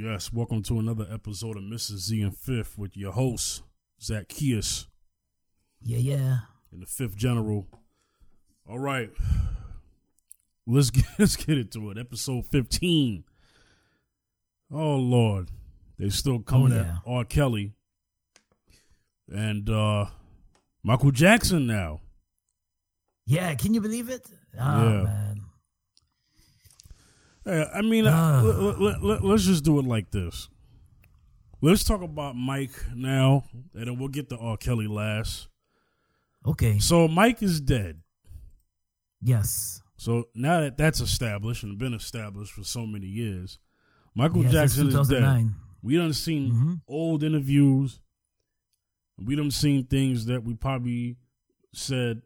Yes, welcome to another episode of Mrs. Z and Fifth with your host, Zacchaeus, Yeah, yeah. and the Fifth General. All right. Let's get let's get into it. Episode 15. Oh Lord. They still coming Oh, yeah. at R. Kelly. And uh Michael Jackson now. Yeah, can you believe it? Oh, Yeah. man. Hey, I mean, Ah. uh, let, let, us just do it like this. Let's talk about Mike now, and then we'll get to R. Kelly last. Okay. So Mike is dead. Yes. So now that that's established and been established for so many years, Michael since Jackson is dead. We done seen Mhm. old interviews. We done seen things that we probably said,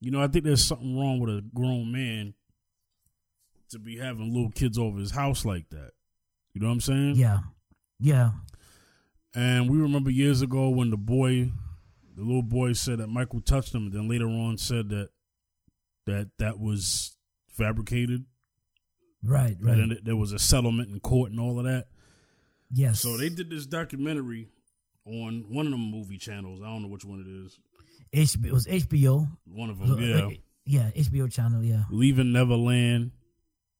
you know, I think there's something wrong with a grown man to be having little kids over his house like that. You know what I'm saying? Yeah. Yeah. And we remember years ago when the boy, the little boy said that Michael touched him, and then later on said that that that was fabricated. Right, right. And then there was a settlement in court and all of that. yes. So they did this documentary on one of them movie channels. I don't know which one it is. It was HBO. One of them, yeah. Yeah, HBO channel, yeah. Leaving Neverland.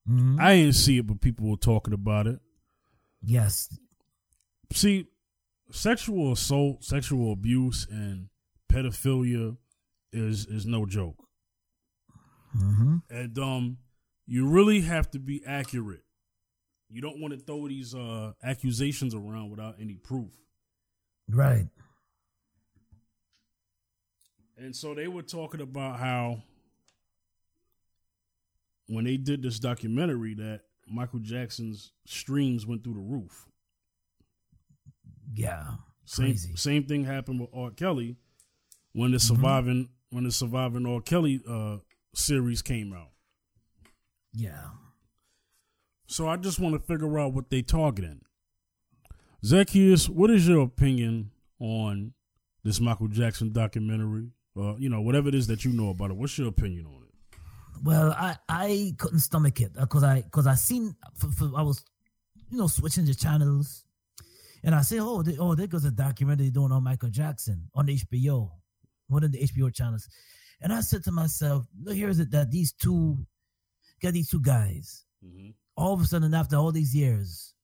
Mhm. I didn't see it, but people were talking about it. yes. See, sexual assault, sexual abuse, and pedophilia is is no joke. hmm and um you really have to be accurate you don't want to throw these uh accusations around without any proof Right. and so they were talking about how when they did this documentary that michael jackson's streams went through the roof Yeah. same, Crazy. same thing happened with r kelly when the Mm-hmm. surviving when the surviving r kelly uh series came out Yeah. So I just want to figure out what they targeting. Zacchaeus, what is your opinion on this Michael Jackson documentary? Uh, you know, whatever it is that you know about it. What's your opinion on it? Well, I I couldn't stomach it because I because I seen for, for, I was you know switching the channels, and I say oh they, oh there goes a documentary doing on Michael Jackson on HBO, one of the HBO channels, and I said to myself, look here is it that these two got these two guys Mm-hmm. all of a sudden after all these years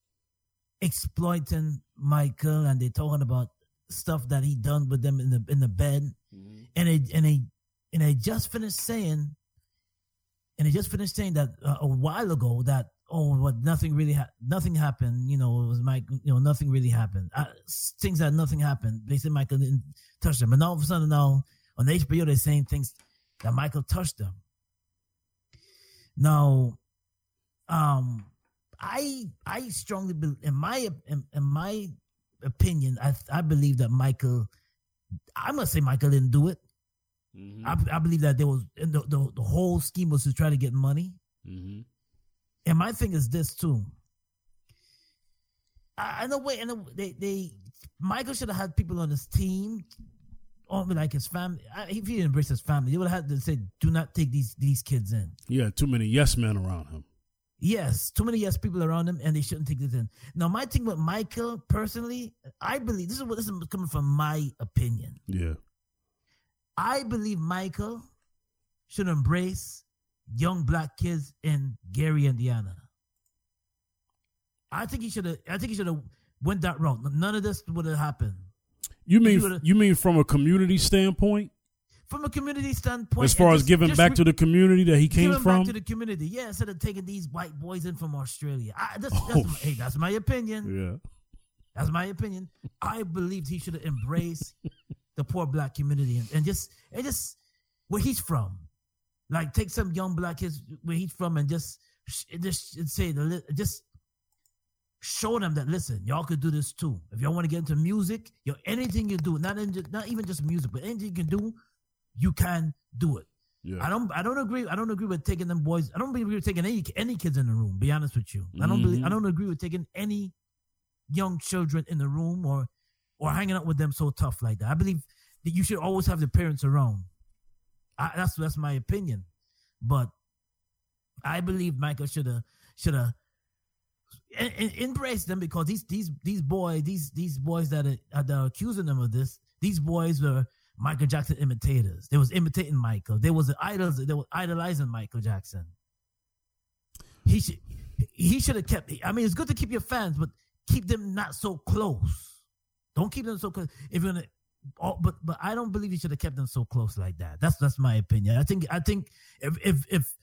exploiting Michael and they talking about stuff that he done with them in the in the bed Mm-hmm. and they and they and they just finished saying and they just finished saying that uh, a while ago that oh what nothing really ha- nothing happened you know it was Mike you know nothing really happened. Uh, things that nothing happened they said Michael didn't touch them. And all of a sudden now on HBO they're saying things that Michael touched them. Now um I I strongly believe in my in, in my opinion I I believe that Michael I'm gonna say Michael didn't do it Mm-hmm. I, I believe that there was the, the the whole scheme was to try to get money. Mm-hmm. And my thing is this too. I, I know way, and they they Michael should have had people on his team, or like his family. I, if he embraced his family, they would have had to say, "Do not take these these kids in." Yeah, too many yes men around him. Yes, too many yes people around him, and they shouldn't take this in. Now, my thing with Michael personally, I believe this is what this is coming from my opinion. Yeah. I believe Michael should embrace young black kids in Gary, Indiana. I think he should have. I think he should have went that route. None of this would have happened You mean you mean from a community standpoint, from a community standpoint. as far as just- giving just back re- to the community that he came giving from? back to the community. Yeah, instead of taking these white boys in from Australia. I, that's, that's Oh. my, hey, that's my opinion. yeah. That's my opinion. I believed he should have embraced the poor black community and, and just and just where he's from. Like take some young black kids where he's from and just just say the just show them that listen, y'all could do this too. If y'all want to get into music, yo, anything you do, not in, not even just music, but anything you can do, you can do it. Yeah. I don't I don't agree I don't agree with taking them boys. I don't agree with taking any any kids in the room. Be honest with you. I don't believe I Mhm. don't agree with taking any young children in the room or or hanging out with them so tough like that. I believe that you should always have the parents around. I, that's that's my opinion, but I believe Michael should have should have and them because these these these boys these these boys that are, that are accusing them of this these boys were Michael Jackson imitators. They was imitating Michael. They was idols. They were idolizing Michael Jackson. He should he should have kept. I mean, it's good to keep your fans, but keep them not so close. Don't keep them so close. If you're gonna, but but I don't believe you should have kept them so close like that. That's that's my opinion. I think I think if if if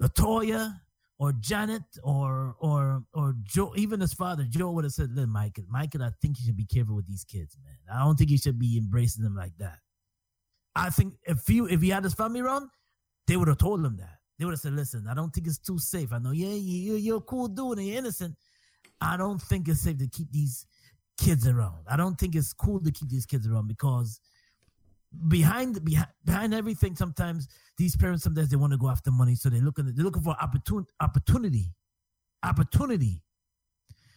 Latoya or Janet or or or Joe, even his father, Joe would have said, "Look, Michael, Michael, I think you should be careful with these kids, man. I don't think you should be embracing them like that." I think if you if he had his family around, they would have told him that. They would have said, "Listen, I don't think it's too safe. I know, yeah, you, you're a cool dude and you're innocent. I don't think it's safe to keep these kids around. I don't think it's cool to keep these kids around because." behind behind behind everything sometimes these parents sometimes they want to go after money so they're looking they're looking for opportunity opportunity opportunity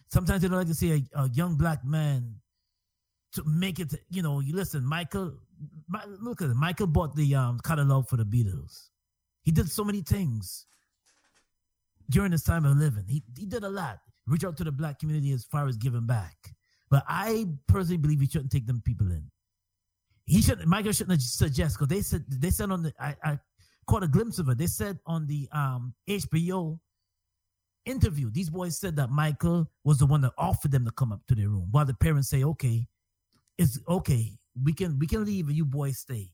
sometimes they don't like to see a, a young black man to make it you know you listen michael look at it michael bought the um catalog for the beatles he did so many things during his time of living he, he did a lot reach out to the black community as far as giving back but i personally believe he shouldn't take them people in he should Michael shouldn't suggest because they said they said on the I, I caught a glimpse of it. They said on the um HBO interview, these boys said that Michael was the one that offered them to come up to their room, while the parents say, "Okay, it's okay, we can we can leave, and you boys stay."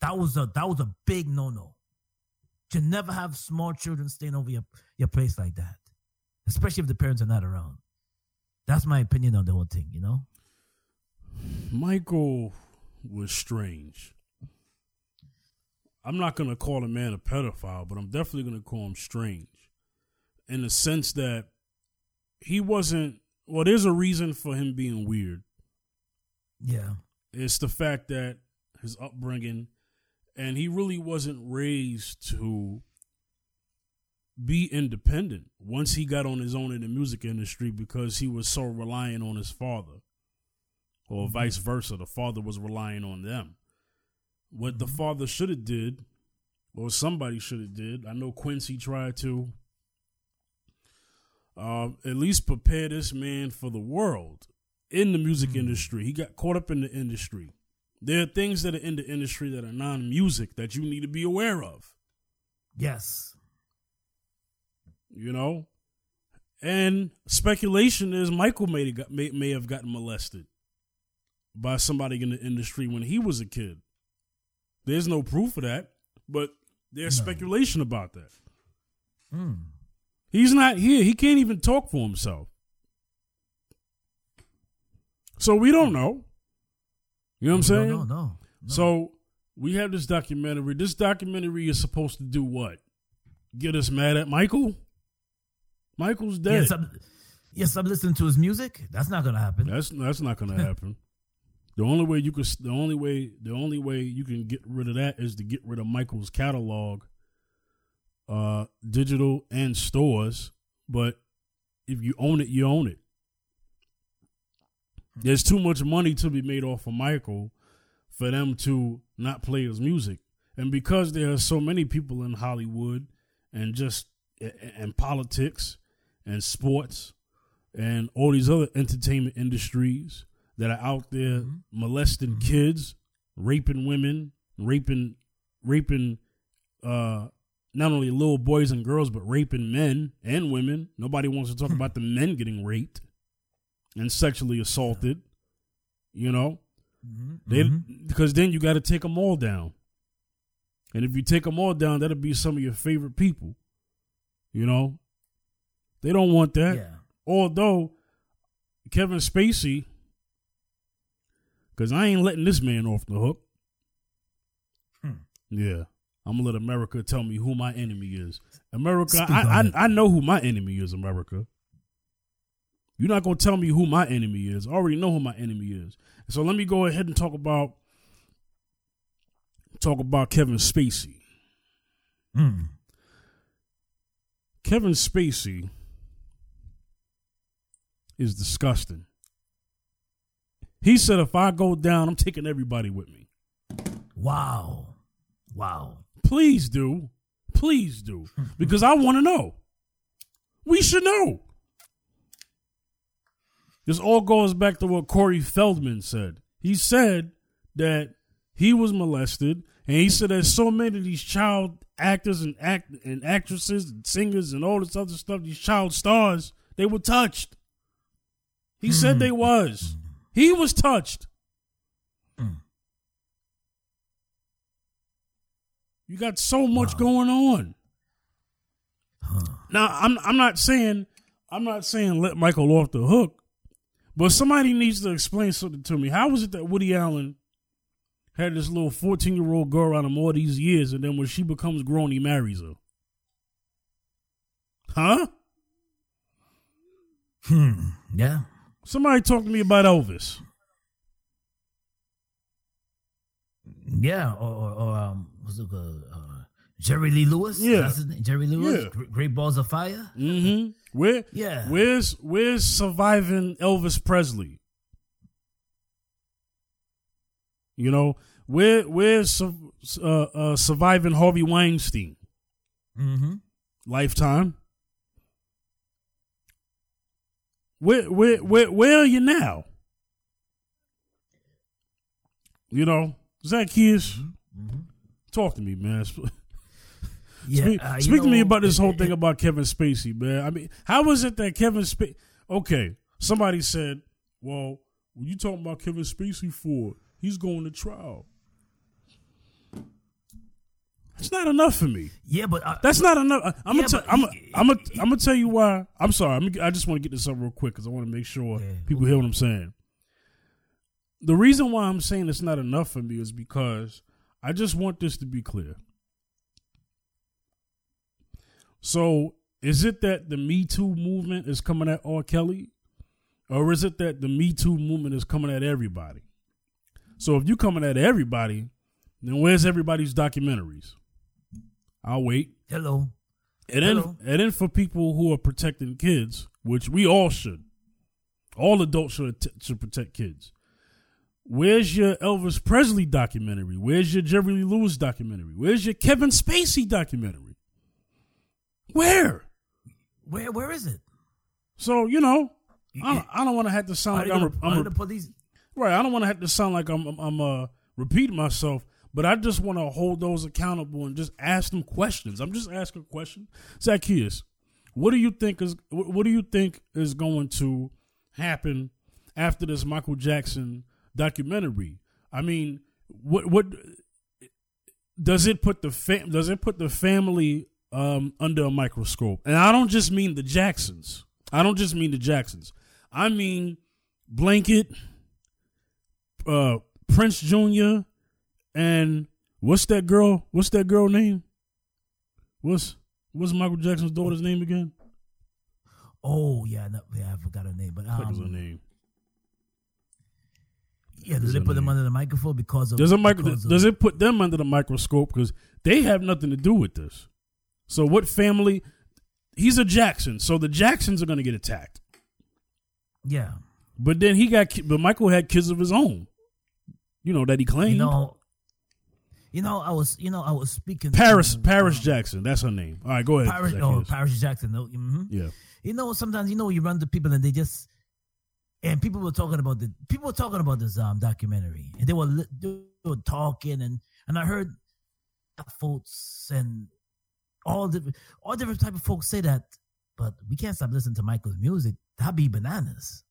That was a that was a big no no. To never have small children staying over your your place like that, especially if the parents are not around. That's my opinion on the whole thing. You know, Michael was strange. I'm not going to call a man a pedophile, but I'm definitely going to call him strange in the sense that he wasn't, well, there's a reason for him being weird. Yeah. It's the fact that his upbringing, and he really wasn't raised to be independent once he got on his own in the music industry because he was so reliant on his father or mm-hmm. vice versa. The father was relying on them. What the mm-hmm. father should have did, or somebody should have did. I know Quincy tried to. Uh, at least prepare this man for the world in the music mm-hmm. industry. He got caught up in the industry. There are things that are in the industry that are non-music that you need to be aware of. Yes. You know, and speculation is Michael may, have may, may have gotten molested by somebody in the industry when he was a kid. There's no proof of that, but there's no. speculation about that. Mm. He's not here. He can't even talk for himself. So we don't know. You know what I'm saying? No, no, no. So we have this documentary. This documentary is supposed to do what? Get us mad at Michael? Michael's dead. Yes, I'm, yes, I'm listening to his music. That's not gonna happen. That's that's not gonna happen. The only way you can the only way the only way you can get rid of that is to get rid of Michael's catalog, uh, digital and stores. But if you own it, you own it. There's too much money to be made off of Michael for them to not play his music. And because there are so many people in Hollywood and just and politics and sports and all these other entertainment industries that are out there mm-hmm. molesting mm-hmm. kids, raping women, raping raping uh not only little boys and girls but raping men and women. Nobody wants to talk about the men getting raped and sexually assaulted. You know, mm-hmm. they mm-hmm. because then you got to take them all down. And if you take them all down, that'll be some of your favorite people. You know, they don't want that. Yeah. Although Kevin Spacey Cause I ain't letting this man off the hook. Hmm. Yeah. I'm gonna let America tell me who my enemy is. America, I, I, I know who my enemy is, America. You're not gonna tell me who my enemy is. I already know who my enemy is. So let me go ahead and talk about talk about Kevin Spacey. Hmm. Kevin Spacey is disgusting. He said, if I go down, I'm taking everybody with me. Wow. Wow. Please do. Please do. Because I want to know. We should know. this all goes back to what Corey Feldman said. He said that he was molested, and he said that so many of these child actors and act and actresses and singers and all this other stuff, these child stars, they were touched. He said they was. He was touched. You got so much going on. Now I'm I'm not saying I'm not saying let Michael off the hook, but somebody needs to explain something to me. How was it that Woody Allen had this little 14 year old girl around him all these years, and then when she becomes grown, he marries her? Huh? Hmm. Yeah. Somebody talk to me about Elvis. Yeah. Or, or, or um, what's it called? Uh, Jerry Lee Lewis. Yeah. That's his name? Jerry Lewis. Yeah. Great Balls of Fire. Mm-hmm. Where? Yeah. Where's Where's surviving Elvis Presley? You know where Where's uh, uh, surviving Harvey Weinstein? Mm-hmm. Lifetime. Where where where where are you now? You know, Zacchaeus, talk to me, man. Yeah. Speak, uh, speak to me about this whole thing about Kevin Spacey, man. I mean, how was it that Kevin Spacey? Okay, somebody said, "Well, what you talking about Kevin Spacey for? He's going to trial." That's not enough for me. Yeah, but uh, That's not enough. I- I'm Yeah, gonna, but I'm, I'm, gonna, I'm gonna tell you why. I'm sorry. I'm, I just want to get this up real quick because I want to make sure Yeah. people hear what I'm saying. The reason why I'm saying it's not enough for me is because I just want this to be clear. So, is it that the Me Too movement is coming at R. Kelly, or is it that the Me Too movement is coming at everybody? So, if you're coming at everybody, then where's everybody's documentaries? I'll wait. hello. And then, and then for people who are protecting kids, which we all should, all adults should should protect kids. Where's your Elvis Presley documentary? Where's your Jerry Lee Lewis documentary? Where's your Kevin Spacey documentary? Where? Where where is it? So you know, I don't, I don't want to have to sound like I'm, gonna, I'm, are re- they gonna put right. I don't want to have to sound like I'm I'm, I'm uh, repeating myself, but I just want to hold those accountable and just ask them questions. I'm just asking a question, Zacchaeus. What do you think is what do you think is going to happen after this Michael Jackson documentary? I mean, what what does it put the fam- does it put the family um, under a microscope? And I don't just mean the Jacksons. I don't just mean the Jacksons. I mean Blanket, uh, Prince Jr., and what's that girl? What's that girl name? What's what's Michael Jackson's daughter's name again? Oh yeah, no, yeah, I forgot her name, but What is her um, name? yeah, they her put them under the microphone because of Does it micro, because of- does it put them under the microscope because they have nothing to do with this? So what family? He's a Jackson, so the Jacksons are going to get attacked. Yeah, But then he got, but Michael had kids of his own. You know that he claimed. you know, you know, I was, you know, I was speaking Paris, to, Paris um, Jackson. That's her name. All right, go ahead. Paris, oh, Paris Jackson. No, hmm Yeah. You know, sometimes you know you run to people and they just and people were talking about the people were talking about this um documentary and they were they were talking and and I heard folks and all different all different type of folks say that, but we can't stop listening to Michael's music. That'd be bananas.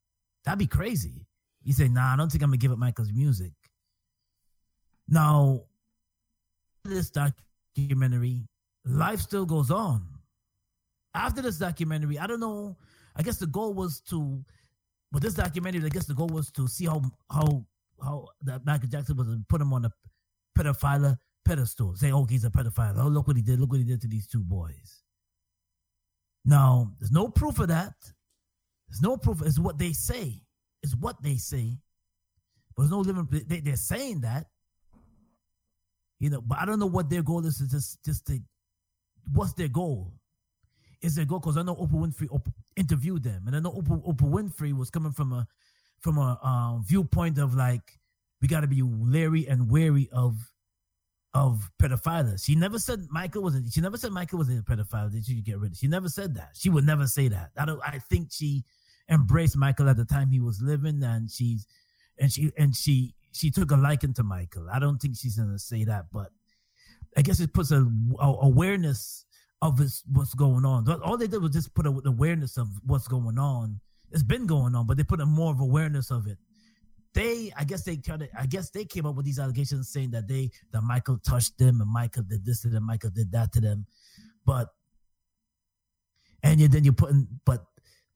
That'd be crazy. You say, nah, I don't think I'm gonna give up Michael's music. Now, this documentary, life still goes on after this documentary, I don't know. I guess the goal was to, with this documentary, I guess the goal was to see how how how that Michael Jackson was put him on a pedophile pedestal. Say, oh, he's a pedophile. Oh, look what he did. Look what he did to these two boys. Now, there's no proof of that. There's no proof. It's what they say. It's what they say. But there's no living. They, they're saying that. You know, but I don't know what their goal is. To just, just to, what's their goal? is their goal because I know Oprah Winfrey op- interviewed them, and I know Oprah, Oprah Winfrey was coming from a from a um, viewpoint of like we got to be leery and wary of of pedophiles. She never said Michael wasn't. She never said Michael was a pedophile. Did you get rid of. She never said that. She would never say that. I don't. I think she embraced Michael at the time he was living, and she's and she and she she took a liking to Michael. I don't think she's gonna say that, but I guess it puts a, a awareness of this, what's going on. All they did was just put a, awareness of what's going on. It's been going on, but they put a more of awareness of it. They, I guess they kind of, I guess they came up with these allegations saying that they, that Michael touched them and Michael did this to them, Michael did that to them, but, and then you're putting, but,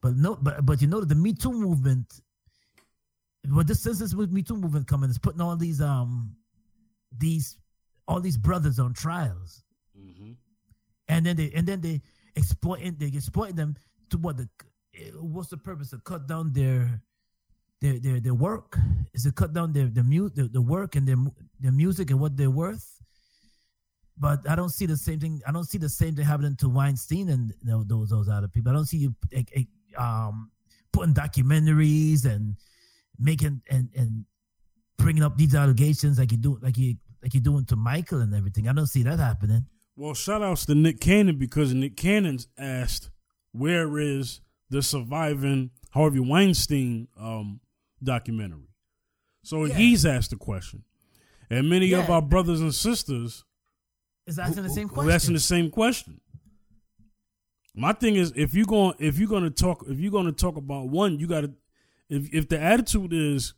but no, but but you know the Me Too movement. What this since this Me Too movement coming is putting all these um, these all these brothers on trials, mm-hmm. and then they and then they exploiting they exploiting them to what the what's the purpose to cut down their their their their work is to cut down their the mute the, the work and their their music and what they're worth but I don't see the same thing. I don't see the same thing happening to Weinstein and you know, those those other people. I don't see you um, putting documentaries and making and and bringing up these allegations like you do like you like you're doing to Michael and everything. I don't see that happening. Well, shout outs to Nick Cannon because Nick Cannon's asked, where is the surviving Harvey Weinstein um, documentary? So yeah. he's asked the question. And many yeah. of our brothers and sisters is asking the same question. asking the same question. My thing is, if you're going if you're gonna talk if you're gonna talk about one, you gotta if if the attitude is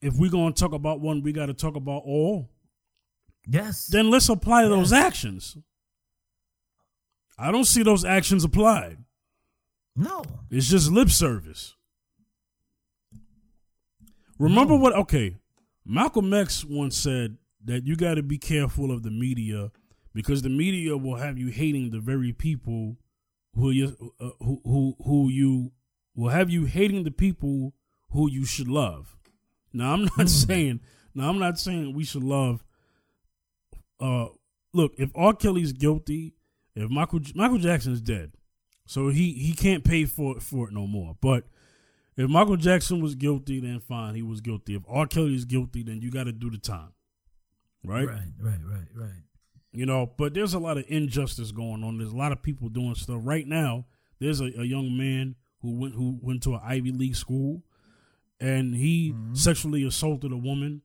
if we're gonna talk about one, we gotta talk about all. Yes. Then let's apply yes. those actions. I don't see those actions applied. No. It's just lip service. Remember no. what okay. Malcolm X once said that you got to be careful of the media because the media will have you hating the very people who you uh, who, who who you will have you hating the people who you should love. Now I'm not mm. saying now I'm not saying we should love. Uh, look, if R. Kelly's guilty, if Michael Michael Jackson's dead, so he he can't pay for for it no more. But if Michael Jackson was guilty, then fine, he was guilty. If R. Kelly is guilty, then you got to do the time, right? Right, right, right, right. You know, but there's a lot of injustice going on. There's a lot of people doing stuff right now. There's a, a young man who went who went to an Ivy League school, and he mm-hmm. sexually assaulted a woman,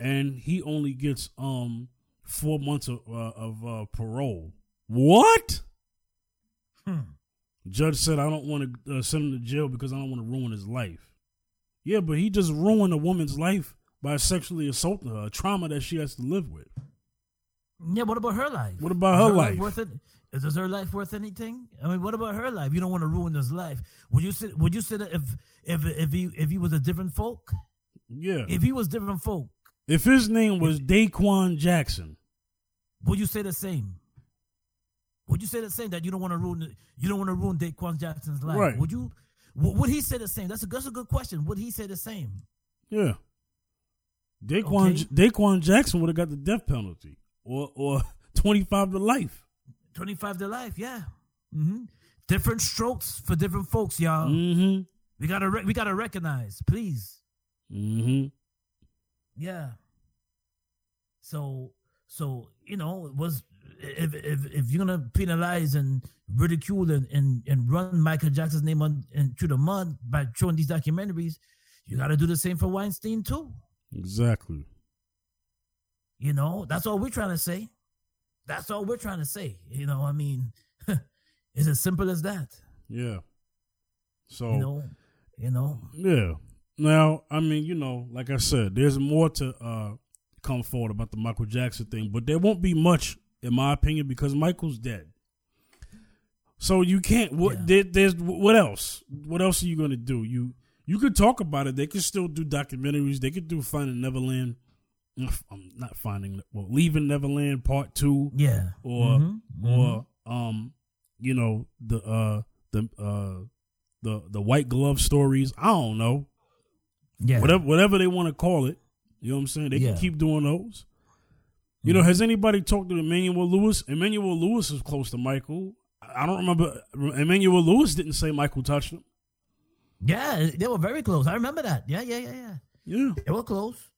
and he only gets um four months of uh, of uh, parole. What? Hmm. Judge said, "I don't want to uh, send him to jail because I don't want to ruin his life." Yeah, but he just ruined a woman's life by sexually assaulting her, a trauma that she has to live with. Yeah, what about her life? What about her, her life? Worth it? Is, is her life worth anything? I mean, what about her life? You don't want to ruin his life. Would you say? Would you say that if if if he if he was a different folk? Yeah. If he was different folk. If his name was Daquan Jackson, would you say the same? Would you say the same that you don't want to ruin you don't want to ruin Daquan Jackson's life? Right. Would you? Would he say the same? That's a that's a good question. Would he say the same? Yeah. Daquan okay. Daquan Jackson would have got the death penalty or or 25 to life. 25 to life, yeah. Mm-hmm. Different strokes for different folks, y'all. Mm-hmm. We gotta re- we gotta recognize, please. Mm-hmm. Yeah. So so you know it was if if if you're gonna penalize and ridicule and and, and run Michael Jackson's name on into the mud by showing these documentaries, you gotta do the same for Weinstein too. Exactly. You know, that's all we're trying to say. That's all we're trying to say. You know, I mean, it's as simple as that. Yeah. So you know, you know. Yeah. Now, I mean, you know, like I said, there's more to uh come forward about the Michael Jackson thing, but there won't be much, in my opinion, because Michael's dead. So you can't. What yeah. there, there's what else? What else are you gonna do? You you could talk about it. They could still do documentaries. They could do Finding Neverland. I'm not finding well, leaving Neverland Part Two. Yeah. Or mm-hmm. or mm-hmm. um, you know the uh the uh the the White Glove stories. I don't know. Yeah. Whatever whatever they want to call it. You know what I'm saying? They yeah. can keep doing those. You mm-hmm. know, has anybody talked to Emmanuel Lewis? Emmanuel Lewis is close to Michael. I don't remember. Emmanuel Lewis didn't say Michael touched him. Yeah, they were very close. I remember that. Yeah, yeah, yeah, yeah. Yeah. They were close.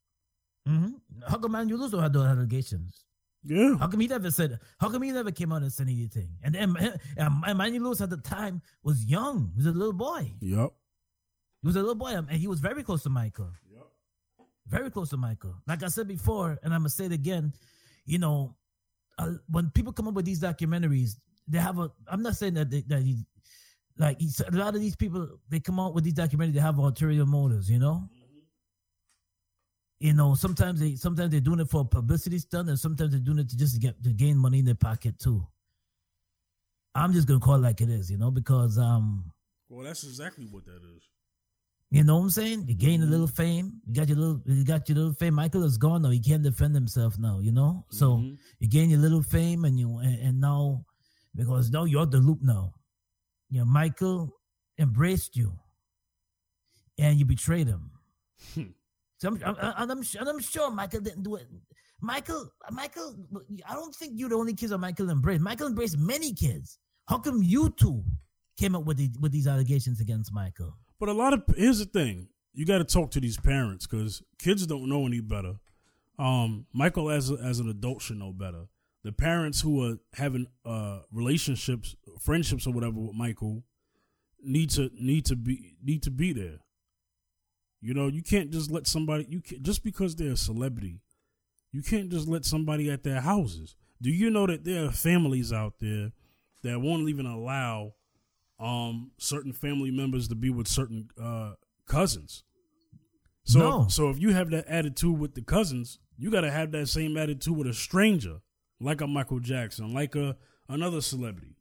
Mm-hmm. How come man lose had those allegations? Yeah. How come he never said? How come he never came out and said anything? And then and Emmanuel Lewis at the time was young. He was a little boy. Yep. He was a little boy, and he was very close to Michael. Yep. Very close to Michael. Like I said before, and I'm gonna say it again. You know, uh, when people come up with these documentaries, they have a. I'm not saying that they, that he, like a lot of these people, they come out with these documentaries. They have ulterior motives. You know. You know, sometimes they sometimes they're doing it for a publicity stunt, and sometimes they're doing it to just get to gain money in their pocket too. I'm just gonna call it like it is, you know, because um, Well, that's exactly what that is. you know what I'm saying? You gain a little fame. You got your little, you got your little fame. Michael is gone now. He can't defend himself now. You know, so Mhm. you gain your little fame, and you and, and now because now you're the loop now. You know, Michael embraced you, and you betrayed him. So I'm, I'm, I'm, and I'm sure Michael didn't do it. Michael, Michael, I don't think you're the only kids that Michael embraced. Michael embraced many kids. How come you two came up with the, with these allegations against Michael? But a lot of here's the thing: you got to talk to these parents because kids don't know any better. Um, Michael, as a, as an adult, should know better. The parents who are having uh, relationships, friendships, or whatever with Michael need to need to be need to be there. You know, you can't just let somebody you can just because they're a celebrity, you can't just let somebody at their houses. Do you know that there are families out there that won't even allow um certain family members to be with certain uh cousins. So No. so if you have that attitude with the cousins, you got to have that same attitude with a stranger, like a Michael Jackson, like a another celebrity.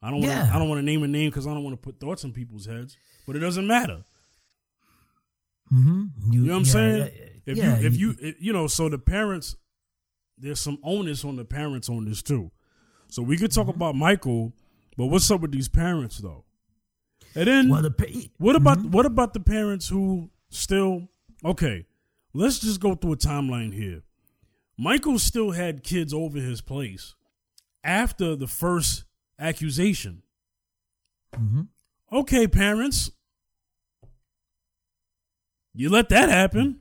I don't want Yeah. I don't want to name a name cuz I don't want to put thoughts in people's heads, but it doesn't matter. Mm-hmm. You know what I'm yeah, saying? yeah, If yeah, you if you if, you know, so the parents there's some onus on the parents on this too. So we could talk Mm-hmm. about Michael, but what's up with these parents though? And then well, the, pa- what about Mhm. what about the parents who still okay? Let's just go through a timeline here. Michael still had kids over his place after the first accusation. Mhm. Okay, parents, you let that happen.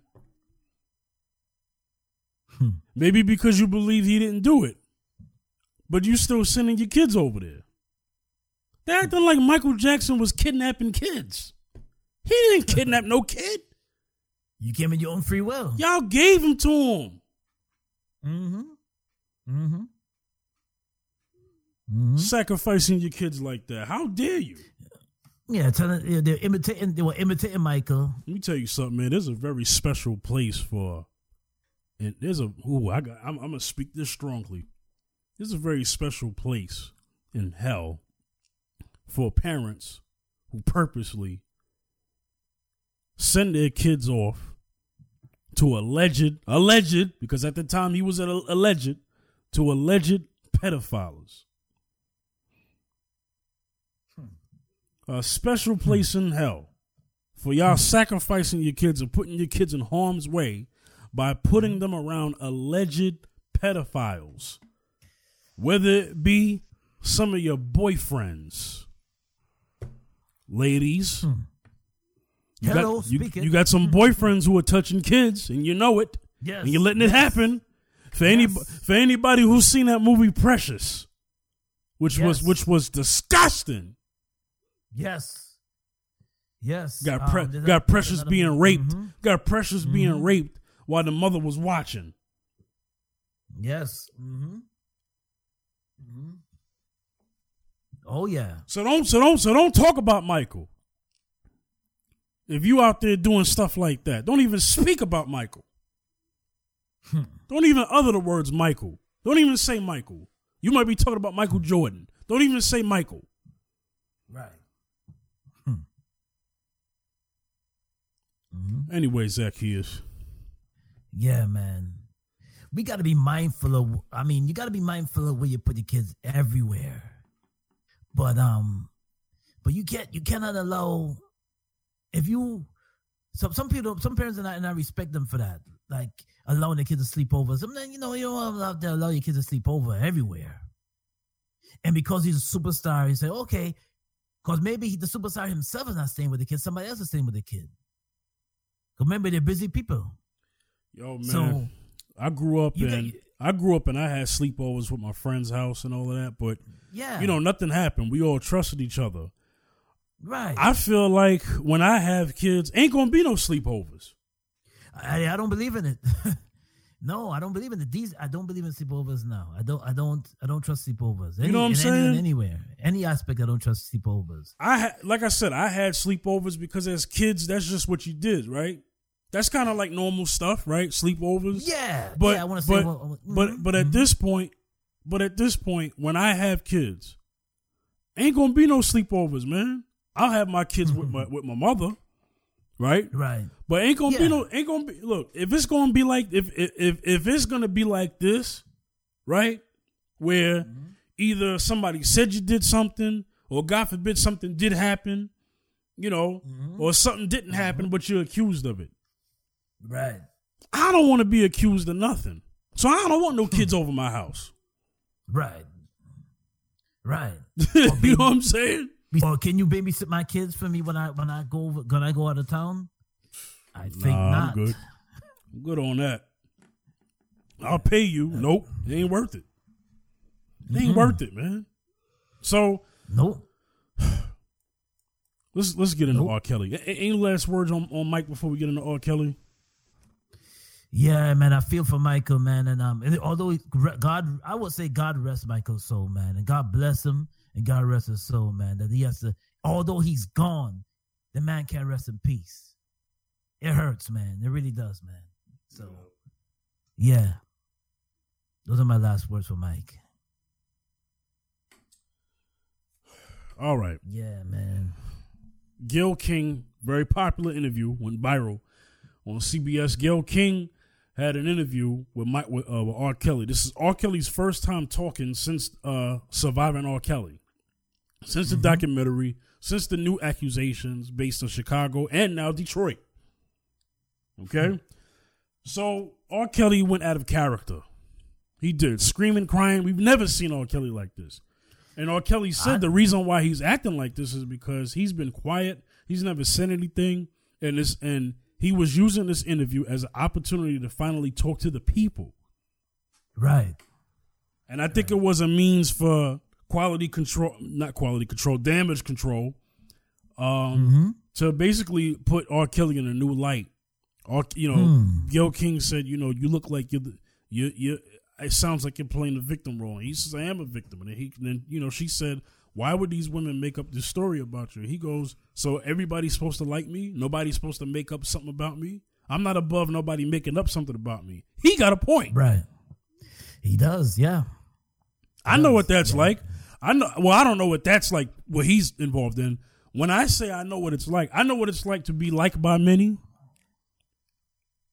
Hmm. Maybe because you believe he didn't do it, but you still sending your kids over there. They're acting like Michael Jackson was kidnapping kids. He didn't kidnap no kid. you came in your own free will. Y'all gave him to him. Mm-hmm. Mm-hmm. Mm-hmm. Sacrificing your kids like that. How dare you? Yeah, telling they're imitating. They were imitating Michael. Let me tell you something, man. There's a very special place for, and there's a. Ooh, I got. I'm, I'm gonna speak this strongly. There's a very special place in hell for parents who purposely send their kids off to alleged, alleged, because at the time he was an alleged, to alleged pedophiles. A special place in hell for y'all hmm. sacrificing your kids and putting your kids in harm's way by putting hmm. them around alleged pedophiles, whether it be some of your boyfriends, ladies. Hmm. You Hello, got, you, you got some boyfriends who are touching kids, and you know it, Yes, and you're letting it happen. For any for anybody who's seen that movie Precious, which was which was disgusting. Yes. Yes. Got pre- Um, got Precious being movie. raped. Mhm. Got Precious being Mhm. raped while the mother was watching. Yes. Mm-hmm. Mm-hmm. Oh yeah. So don't so don't so don't talk about Michael. If you out there doing stuff like that, don't even speak about Michael. Hmm. Don't even utter the words Michael. Don't even say Michael. You might be talking about Michael Jordan. Don't even say Michael. Right. Mm-hmm. Anyway, Zacchaeus. Yeah, man. We got to be mindful of. I mean, you got to be mindful of where you put your kids everywhere. But um, but you can't. You cannot allow. If you, some some people, some parents, and I and I respect them for that. Like allowing their kids to sleep over. Sometimes you know you don't have to allow your kids to sleep over everywhere. And because he's a superstar, you say okay, because maybe he, the superstar himself is not staying with the kid. Somebody else is staying with the kid. Remember, they're busy people. Yo, man. So I grew up you in I grew up and I had sleepovers with my friend's house and all of that, but Yeah. you know, nothing happened. We all trusted each other. right. I feel like when I have kids, ain't gonna be no sleepovers. I, I don't believe in it. no, I don't believe in it. These I don't believe in sleepovers now. I don't. I don't. I don't trust sleepovers. Any, know what I'm in any- saying? anywhere, any aspect, I don't trust sleepovers. I ha- like I said, I had sleepovers because as kids, that's just what you did, right? That's kind of like normal stuff, right? Sleepovers. Yeah, But yeah, I want to say, but well, but mhm, but at mhm. this point, but at this point, when I have kids, ain't gonna be no sleepovers, man. I'll have my kids with my with my mother, right? right, But ain't gonna be no ain't gonna be look if it's gonna be like if if if, if it's gonna be like this, right? Where either somebody said you did something, or God forbid something did happen, you know, or something didn't happen, but you're accused of it. Right, I don't want to be accused of nothing, so I don't want no kids over my house. right, right. you know what I'm saying? Or can you babysit my kids for me when I when I go over, when I go out of town? I think Nah, not. I'm good. I'm good on that. I'll pay you. Nope, it ain't worth it. It ain't worth it, man. So Nope. let's let's get into Nope. R. Kelly. A- Any last words on, on Mike before we get into R. Kelly? Yeah, man, I feel for Michael, man, and um, and although he- God, I would say God rest Michael's soul, man, and God bless him, and God rest his soul, man. That he has to, although he's gone, the man can't rest in peace. It hurts, man. It really does, man. So, yeah, those are my last words for Mike. All right. Yeah, man. Gayle King, very popular interview, went viral on CBS. Gayle King had an interview with Mike with, uh, with R. Kelly. This is R. Kelly's first time talking since uh, surviving R. Kelly, since the documentary, since the new accusations based in Chicago and now Detroit. Okay, so R. Kelly went out of character. He did screaming, crying. We've never seen R. Kelly like this. And R. Kelly said I- the reason why he's acting like this is because he's been quiet. He's never said anything, and this and he was using this interview as an opportunity to finally talk to the people. Right. And I think it was a means for quality control, not quality control, damage control, um, to basically put R. Kelly in a new light. R, you know, Gayle King said, you know, you look like you're, the- you, you. It sounds like you're playing the victim role. And he says, I am a victim. And then he, then you know, she said, why would these women make up this story about you? He goes, so everybody's supposed to like me. Nobody's supposed to make up something about me. I'm not above nobody making up something about me. He got a point. Right. He does. Yeah. I know what that's like. I know. Well, I don't know what that's like. What he's involved in. When I say I know what it's like, I know what it's like to be liked by many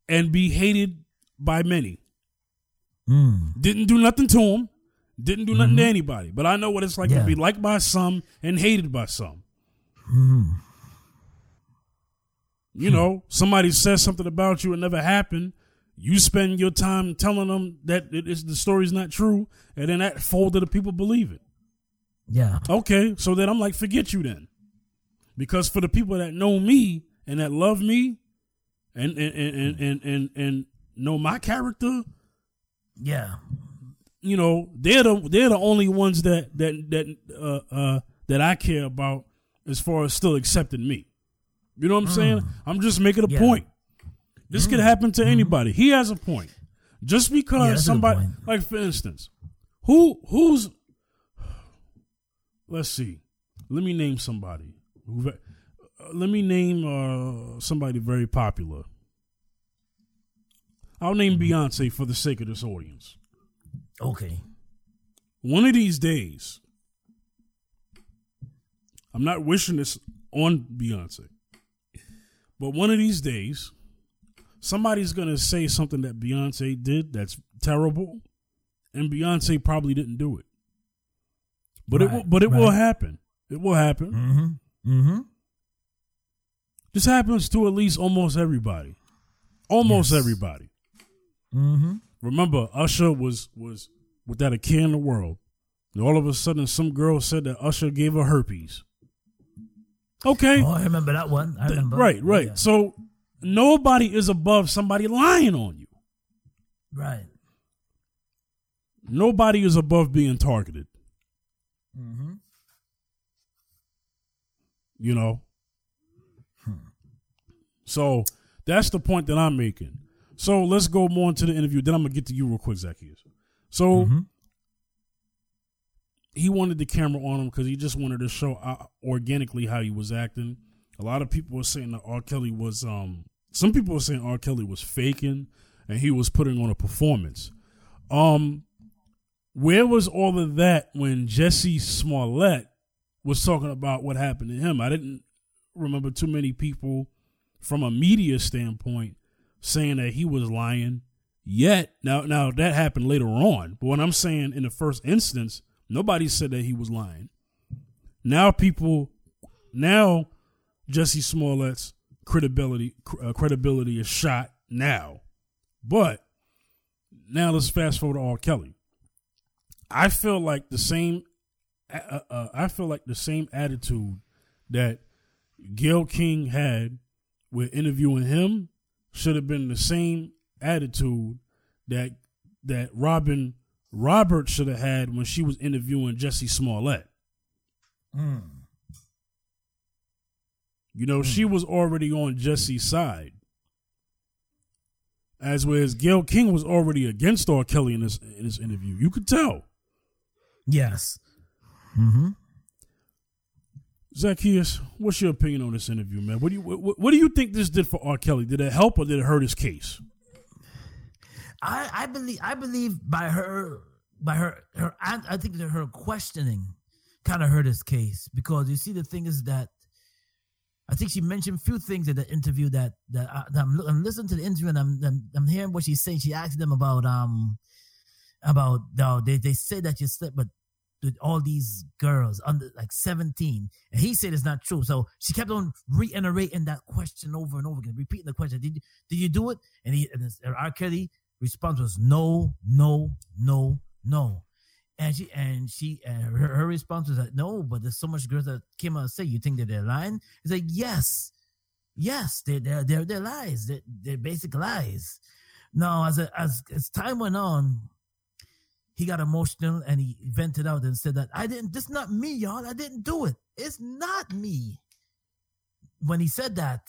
and be hated by many. Mm. Didn't do nothing to him. Didn't do nothing to mm-hmm. anybody. But I know what it's like Yeah. to be liked by some and hated by some. Mm-hmm. You know, somebody says something about you, it never happened. You spend your time telling them that it is, the story's not true, and then that fold of the people believe it. Yeah. Okay, so then I'm like, forget you then. Because for the people that know me and that love me and and and and and, and, and know my character, Yeah. You know, they're the they're the only ones that that that uh uh that I care about as far as still accepting me. You know what I'm saying? I'm just making a Yeah. point. This could happen to anybody. He has a point. Just because good somebody like for instance, who who's let's see. Let me name somebody. Who uh, let me name uh somebody very popular. I'll name Beyonce for the sake of this audience. Okay. One of these days, I'm not wishing this on Beyonce, but one of these days, somebody's going to say something that Beyonce did that's terrible, and Beyonce probably didn't do it. But it will, but it will happen. It will happen. Mm-hmm. Mm-hmm. This happens to at least almost everybody. Almost Yes. everybody. Mm-hmm. Remember, Usher was was without a care in the world. And all of a sudden, some girl said that Usher gave her herpes. Okay, Oh, I remember that one. I remember. right, right. Yeah. So nobody is above somebody lying on you. Right. nobody is above being targeted. Mm-hmm. You know. So that's the point that I'm making. So let's go more into the interview. Then I'm gonna get to you real quick, Zacchaeus. So Mm-hmm. he wanted the camera on him because he just wanted to show uh, organically how he was acting. A lot of people were saying that R. Kelly was um. Some people were saying R. Kelly was faking and he was putting on a performance. Um, where was all of that when Jussie Smollett was talking about what happened to him? I didn't remember too many people from a media standpoint saying that he was lying. Yet now, now that happened later on. But what I'm saying in the first instance, nobody said that he was lying. Now people, now Jussie Smollett's credibility uh, credibility is shot now. But now let's fast forward to R. Kelly. I feel like the same. Uh, uh, I feel like the same attitude that Gayle King had with interviewing him should have been the same attitude that that Robin Roberts should have had when she was interviewing Jussie Smollett. Mm. You know, she was already on Jussie's side. As whereas Gayle King was already against R. Kelly in this in this interview. You could tell. Yes. Mm-hmm. Zacchaeus, what's your opinion on this interview, man? What do you what, what do you think this did for R. Kelly? Did it help or did it hurt his case? I, I believe I believe by her by her her I, I think that her questioning kind of hurt his case because you see the thing is that I think she mentioned a few things in the interview that that, I, that I'm, I'm listening to the interview and I'm, I'm I'm hearing what she's saying. She asked them about um about uh, they they say that you slept with with all these girls under like 17 and he said it's not true. So she kept on reiterating that question over and over again repeating the question. Did you did you do it? And he and this, R. Kelly response was no no no no. And she and she and her, her response was like no but there's so much girls that came out and say you think that they're lying he's like yes yes they're they're they're, they're lies. They're, they're basic lies. Now as a, as as time went on he got emotional and he vented out and said that I didn't this not me y'all. I didn't do it. It's not me. When he said that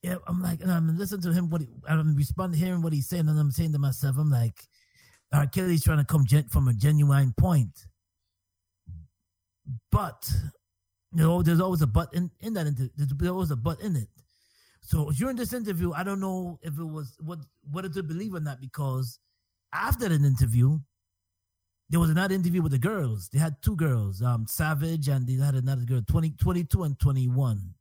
yeah, I'm like and I'm listening to him what he, I'm responding hearing what he's saying and I'm saying to myself I'm like R. Kelly's trying to come gen- from a genuine point. But you know there's always a but in, in that inter- there's always a but in it. So during this interview I don't know if it was what whether to believe or not because after that interview there was another interview with the girls. They had two girls, um, Savage, and they had another girl, 20, 22 and 21.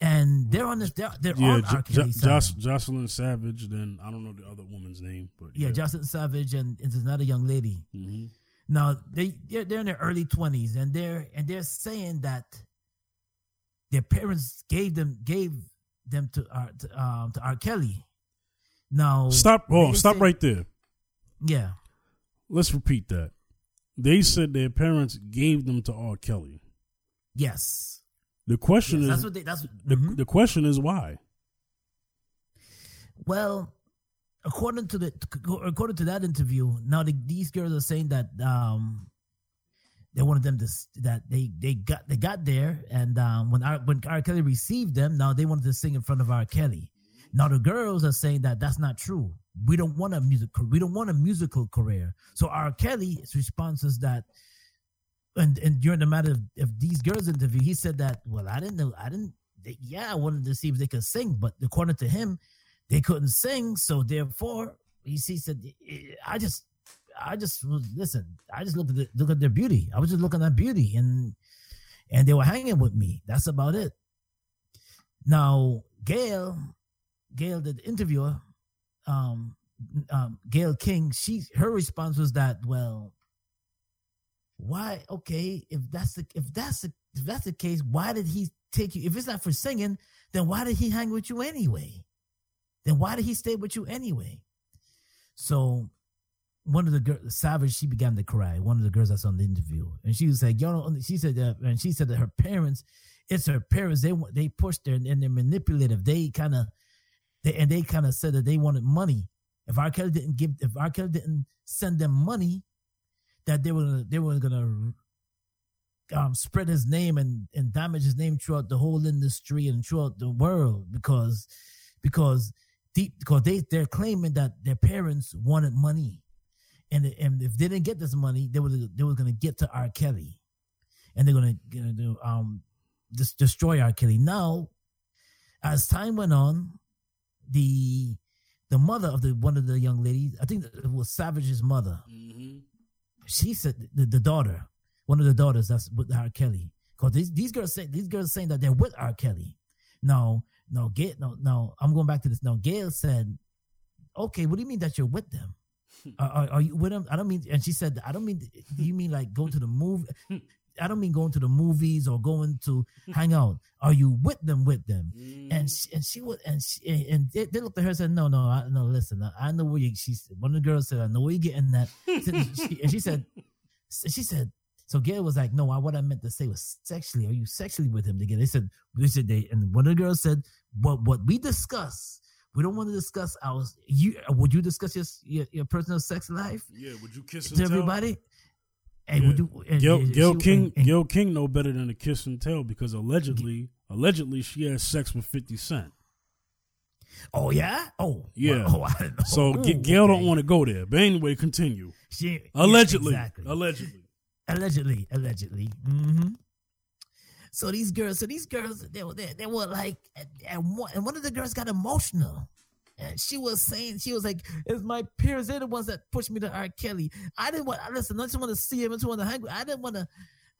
And they're on this, they're, they're Yeah, on jo- R. jo- Kelly's side. Joss, Jocelyn Savage. Then I don't know the other woman's name, but yeah, Justin Savage and, and there's another young lady. hmm Now they they're, they're in their early twenties, and they're and they're saying that their parents gave them gave them to R to, um, to R. Kelly. Now Stop. Oh, stop say- right there. Yeah, Let's repeat that. They said their parents gave them to R. Kelly. yes, The question yes is that's what they that's the, mhm. the question is why. Well, according to the according to that interview, now the, these girls are saying that um they wanted them to that they they got they got there and um when R, when R. Kelly received them, now they wanted to sing in front of R. Kelly. Now the girls are saying that that's not true. We don't want a music we don't want a musical career. So R. Kelly's response is that and and during the matter of, of these girls interview, he said that well I didn't know I didn't they, yeah I wanted to see if they could sing, but according to him, they couldn't sing, so therefore he, he said, "I just, I just listen. I just looked at the, look at their beauty. I was just looking at beauty, and and they were hanging with me. That's about it." Now, Gayle, Gayle, the interviewer, um, um, Gayle King, she her response was that, well, why? Okay, if that's the if that's the if that's the case, why did he take you? If it's not for singing, then why did he hang with you anyway? then why did he stay with you anyway? So one of the girls, Savage, she began to cry. One of the girls that's on the interview, and she was like, "You know," she said that, and she said that her parents, it's her parents. They they pushed her and they're manipulative. They kind of, they and they kind of said that they wanted money, if R. Kelly didn't give, if R. Kelly didn't send them money, that they were they were gonna um, spread his name and and damage his name throughout the whole industry and throughout the world because because deep because they they're claiming that their parents wanted money, and and if they didn't get this money, they were they were gonna get to R. Kelly, and they're gonna, gonna do, um just destroy R. Kelly. Now, as time went on, the the mother of the one of the young ladies, I think it was Savage's mother. Mm-hmm. She said the, the daughter, one of the daughters that's with R. Kelly. Because these, these girls say these girls saying that they're with R. Kelly. No, no, Gayle, no, no. I'm going back to this. No, Gayle said, "Okay, what do you mean that you're with them? are, are, are you with them? I don't mean." And she said, "I don't mean. Do you mean like go to the movie? I don't mean going to the movies or going to hang out. Are you with them? With them?" Mm-hmm. And she, and she would and she, and they, they looked at her and said, "No, no, I, no. Listen, I, I know where you." She one of the girls said, "I know where you getting that." she, and she said, she said. So Gayle was like, "No, I, what I meant to say was sexually. Are you sexually with him?" Together, they said, "We said they." And one of the girls said, "What? What we discuss? We don't want to discuss our. You would you discuss your your, your personal sex life yeah, would you kiss and to tell? everybody? And Yeah. you? And, Gayle, and King, and- and- Gayle King know better than to kiss and tell because allegedly, allegedly she had sex with Fifty Cent. Oh yeah. Oh Yeah. Oh. So Ooh, Gayle don't want to go there. But anyway, continue. She Allegedly, exactly. allegedly. allegedly, allegedly. hmm So these girls, so these girls, they were they, they were like, and one, and one of the girls got emotional. And she was saying, she was like, "It's my peers. They're the ones that pushed me to R. Kelly. I didn't want. Listen, I just want to see him. I just want to hang. I didn't want to.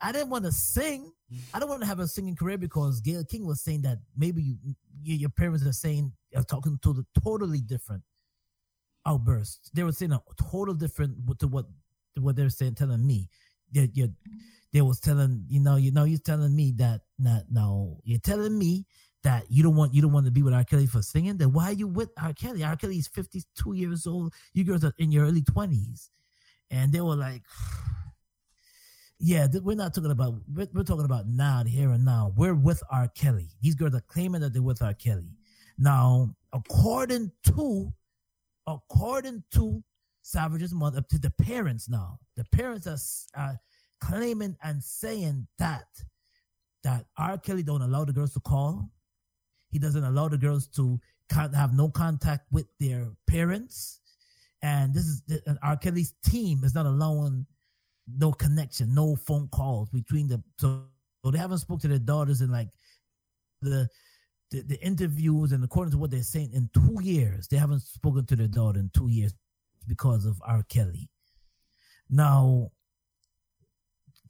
I didn't want to sing. I don't want to have a singing career because Gail King was saying that maybe you, you your parents are saying are talking to the totally different outbursts. They were saying a total different to what to what they're saying, telling me. They, you they was telling you know you know you're telling me that not no you're telling me that you don't want you don't want to be with R. Kelly for singing. Then why are you with R. Kelly? R. Kelly is 52 years old. You girls are in your early 20s, and they were like. Yeah, th- we're not talking about. We're, we're talking about now, here and now. We're with R. Kelly. These girls are claiming that they're with R. Kelly. Now, according to, according to Savage's mother, to the parents now, the parents are, are claiming and saying that that R. Kelly don't allow the girls to call. He doesn't allow the girls to have no contact with their parents, and this is and R. Kelly's team is not allowing no connection, no phone calls between the so, so they haven't spoke to their daughters in like the, the the interviews and according to what they're saying in two years, they haven't spoken to their daughter in two years because of R. Kelly. Now,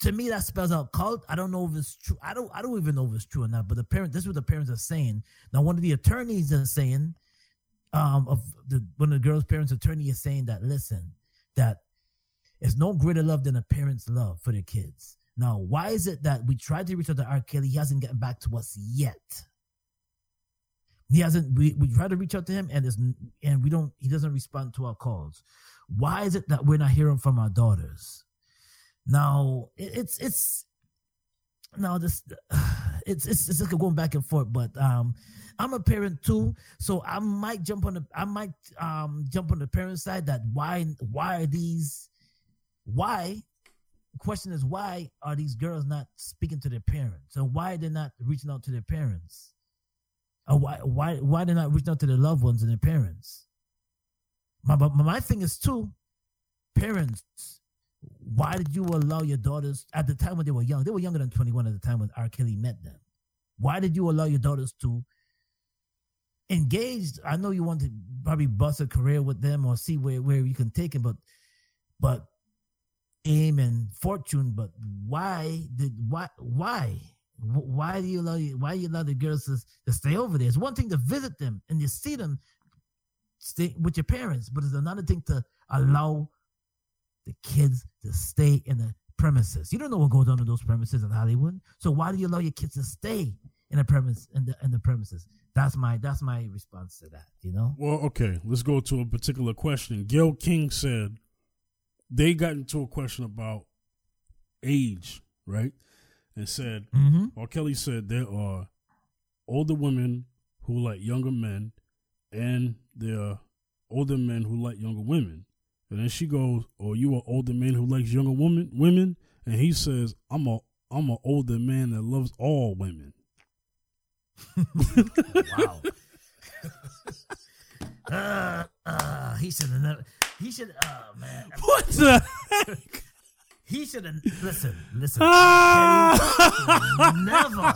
to me, that spells out cult. I don't know if it's true. I don't. I don't even know if it's true or not. But the parent, this is what the parents are saying. Now, one of the attorneys is saying, um, of the one of the girl's parents' attorney is saying that listen, that it's no greater love than a parent's love for their kids. Now, why is it that we tried to reach out to R. Kelly, he hasn't gotten back to us yet? He hasn't. We, we tried to reach out to him, and and we don't. He doesn't respond to our calls. Why is it that we're not hearing from our daughters? Now, it's it's now this it's it's it's going back and forth. But um, I'm a parent too, so I might jump on the I might um jump on the parent side. That why why are these why question is why are these girls not speaking to their parents or why they're not reaching out to their parents or why why why they're not reaching out to their loved ones and their parents my but my thing is too parents why did you allow your daughters at the time when they were young they were younger than 21 at the time when R. Kelly met them. Why did you allow your daughters to engage? I know you want to probably bust a career with them or see where, where you can take them, but but aim and fortune but why did why why? Why do you allow why you allow the girls to, to stay over there? It's one thing to visit them and you see them stay with your parents but it's another thing to allow the kids to stay in the premises you don't know what goes on in those premises in hollywood so why do you allow your kids to stay in the premise in the in the premises that's my that's my response to that you know Well, okay, let's go to a particular question. Gayle King said they got into a question about age, right? And said, mm-hmm. Kelly said there are older women who like younger men, and there are older men who like younger women. And then she goes, "Or you an older man who likes younger women?" Women, and he says, "I'm a I'm an older man that loves all women." wow. uh, uh, he should have never. He should. Oh man. What the heck? He should have. Listen. Listen. Ah! never.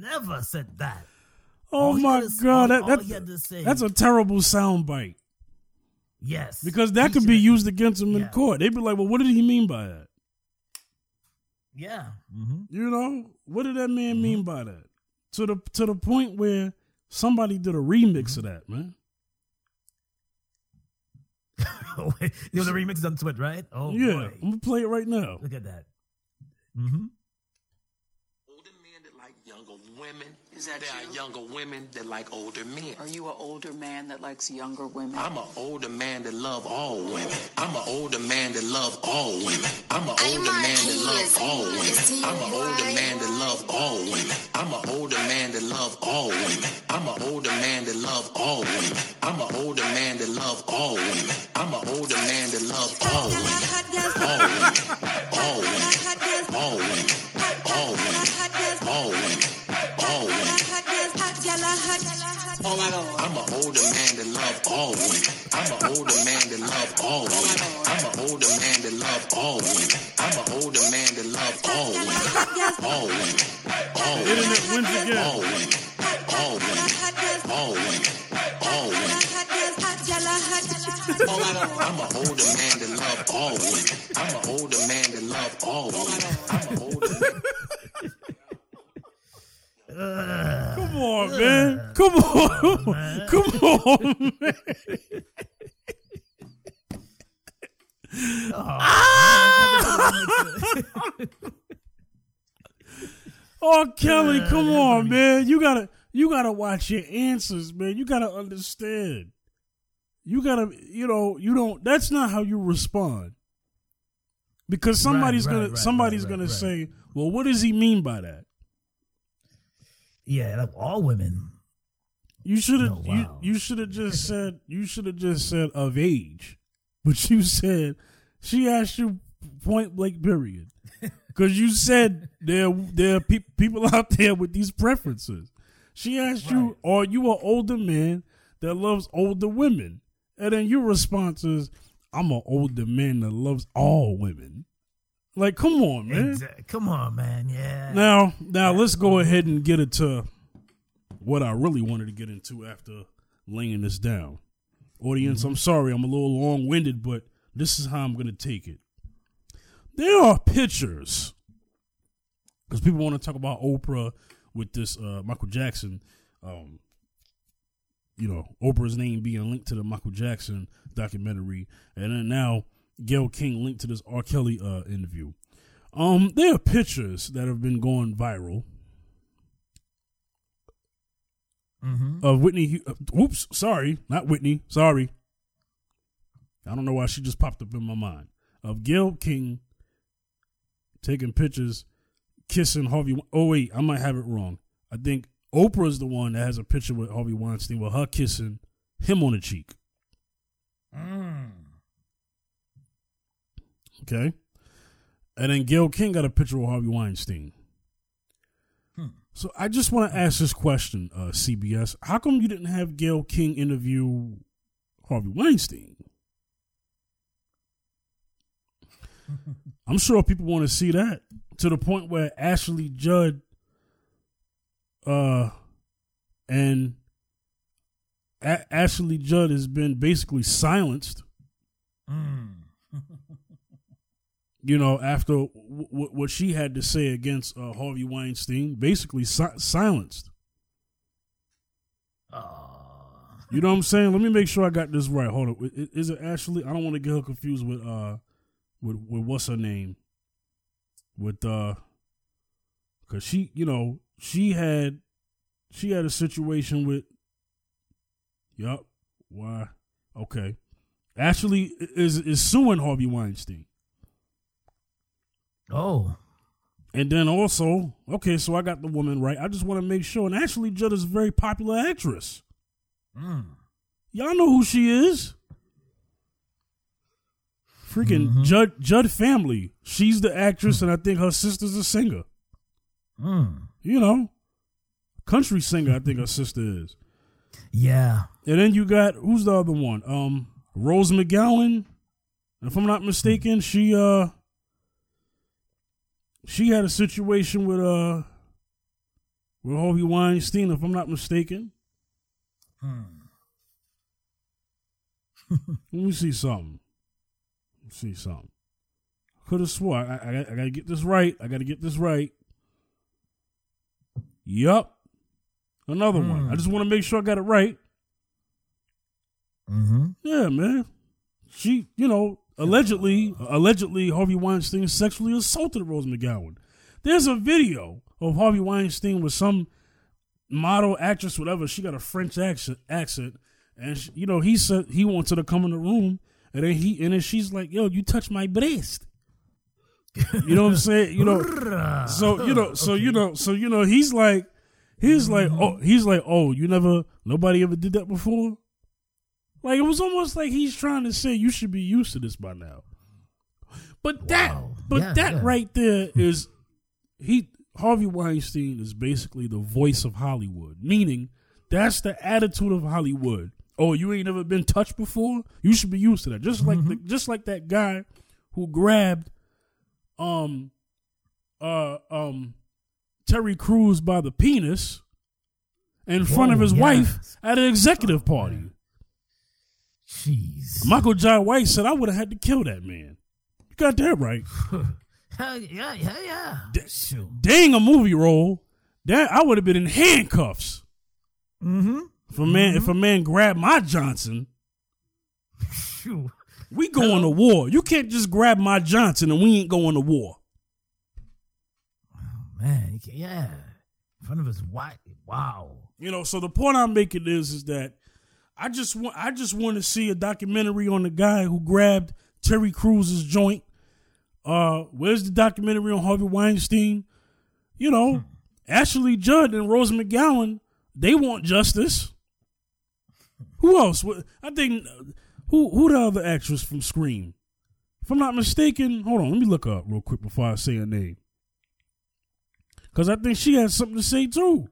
Never said that. Oh All my god, all- that, all he had to that's that's a terrible soundbite Yes. because that could be used against him in court. They'd be like, "Well, what did he mean by that?" Yeah. hmm You know, what did that man Mm-hmm. mean by that? To the to the point where somebody did a remix of that, man. you know the remix is on Twitter, right? Oh yeah, boy. I'm gonna play it right now. Look at that. Mm-hmm. Older men that like younger women. Is that there are younger women that like older men. Are you an older man that likes younger women? I'm an older man that love all women. I'm an older man that love all women. I'm an older man that love all women. I'm an older man that love all women. I'm an older man that love all women. I'm an older man that love all women. I'm an older man that love all women. I'm an older man that love all women. All women. All women. All women. All women. All women. Oh my God. I'm an older man that love all women. I'm an older man that love all women. I'm an older man that love all women. I'm an older man that love all women. All women. All women. Internet wins again. All women. All women. All women. All women. My I'm an older man that love all women. I'm an older man that love all women. I'm an older man. Come on, man. Come on. Come on, man. Oh, Kelly, come on, oh, ah! oh, man. You gotta you gotta watch your answers, man. You gotta understand. You gotta you know, you don't that's not how you respond. Because somebody's right, gonna right, somebody's right, gonna right. say, Well, what does he mean by that? Yeah, like all women. You should have wow. you, you should have just said you should have just said of age. But you said she asked you point blank period. Cuz you said there there are pe- people out there with these preferences. She asked you are you an older man that loves older women? And then your response is I'm an older man that loves all women. Like come on, man. Come on, man. Yeah. Now, now let's go ahead and get into what I really wanted to get into after laying this down. Audience, I'm sorry, I'm a little long winded, but this is how I'm going to take it. There are pictures because people want to talk about Oprah with this uh, Michael Jackson. Um, you know, Oprah's name being linked to the Michael Jackson documentary, and then now Gayle King linked to this R. Kelly uh, interview. Um, there are pictures that have been going viral Mm-hmm. of Whitney. Uh, Oops, sorry, not Whitney. Sorry, I don't know why she just popped up in my mind. Of Gail King taking pictures, kissing Harvey. Oh wait, I might have it wrong. I think Oprah's the one that has a picture with Harvey Weinstein with her kissing him on the cheek. Mm. Okay, and then Gayle King got a picture with Harvey Weinstein. So I just want to ask this question, uh, CBS. How come you didn't have Gayle King interview Harvey Weinstein? I'm sure people want to see that to the point where Ashley Judd uh and A- Ashley Judd has been basically silenced Mm. You know, after w- w- what she had to say against uh, Harvey Weinstein, basically si- silenced. Oh. You know what I'm saying? Let me make sure I got this right. Hold on, is it Ashley? I don't want to get her confused with uh, with with what's her name? With uh, cause she, you know, she had she had a situation with. Yup. Why? Okay. Ashley is is suing Harvey Weinstein. Oh. And then also, okay, so I got the woman right. I just want to make sure. And Ashley Judd is a very popular actress. Mm. Y'all know who she is. Freaking Mm-hmm. Judd Judd family. She's the actress, and I think her sister's a singer. Mm. You know, country singer. I think her sister is. Yeah. And then you got who's the other one? Um, Rose McGowan. If I'm not mistaken, she uh she had a situation with uh with Harvey Weinstein. If I'm not mistaken, Hmm. let me see something. Let me see something. Could have swore I, I, I gotta get this right. I gotta get this right. Yup. Another one. I just want to make sure I got it right. Mm-hmm. Yeah, man. She, you know, allegedly, allegedly, Harvey Weinstein sexually assaulted Rose McGowan. There's a video of Harvey Weinstein with some model, actress, whatever. She got a French accent, accent, and she, you know, he said he wants her to come in the room, and then he, and then she's like, "Yo, you touch my breast." You know what I'm saying? You know, so you know, so you know, so you know, he's like, he's like, oh, he's like, oh, you never, nobody ever did that before. Like it was almost like he's trying to say you should be used to this by now. But that, but Yeah, that yeah. right there is he Harvey Weinstein is basically the voice of Hollywood, meaning that's the attitude of Hollywood. Oh, you ain't never been touched before? You should be used to that. Just like the, just like that guy who grabbed um uh um Terry Crews by the penis in front of his wife at an executive party. Jeez. Michael Jai White said I would have had to kill that man. You got that right. Hell yeah, yeah, yeah. Shoot. Dang a movie role. That I would have been in handcuffs. Mm-hmm. If a man if a man grabbed my Johnson, Shoot. we going to war. You can't just grab my Johnson and we ain't going to war. Oh, man, yeah. In front of his wife. Wow. You know, so the point I'm making is is that I just want I just want to see a documentary on the guy who grabbed Terry Crews's joint. Uh, where's the documentary on Harvey Weinstein? You know, Ashley Judd and Rose McGowan, they want justice. Who else? I think who who the other actress from Scream? If I'm not mistaken, hold on, let me look up real quick before I say her name. Cause I think she has something to say too.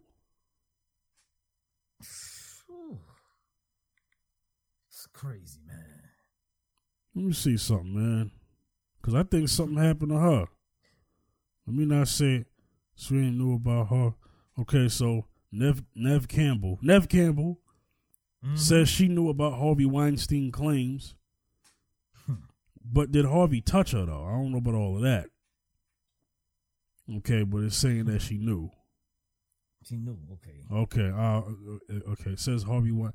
Crazy, man. Let me see something, man. Cause I think something happened to her. Let me not say she ain't knew about her. Okay, so Neve Neve Campbell. Neve Campbell says she knew about Harvey Weinstein claims. but did Harvey touch her though? I don't know about all of that. Okay, but it's saying that she knew. She knew. Okay. Okay, uh, uh, okay. It says Harvey Wein-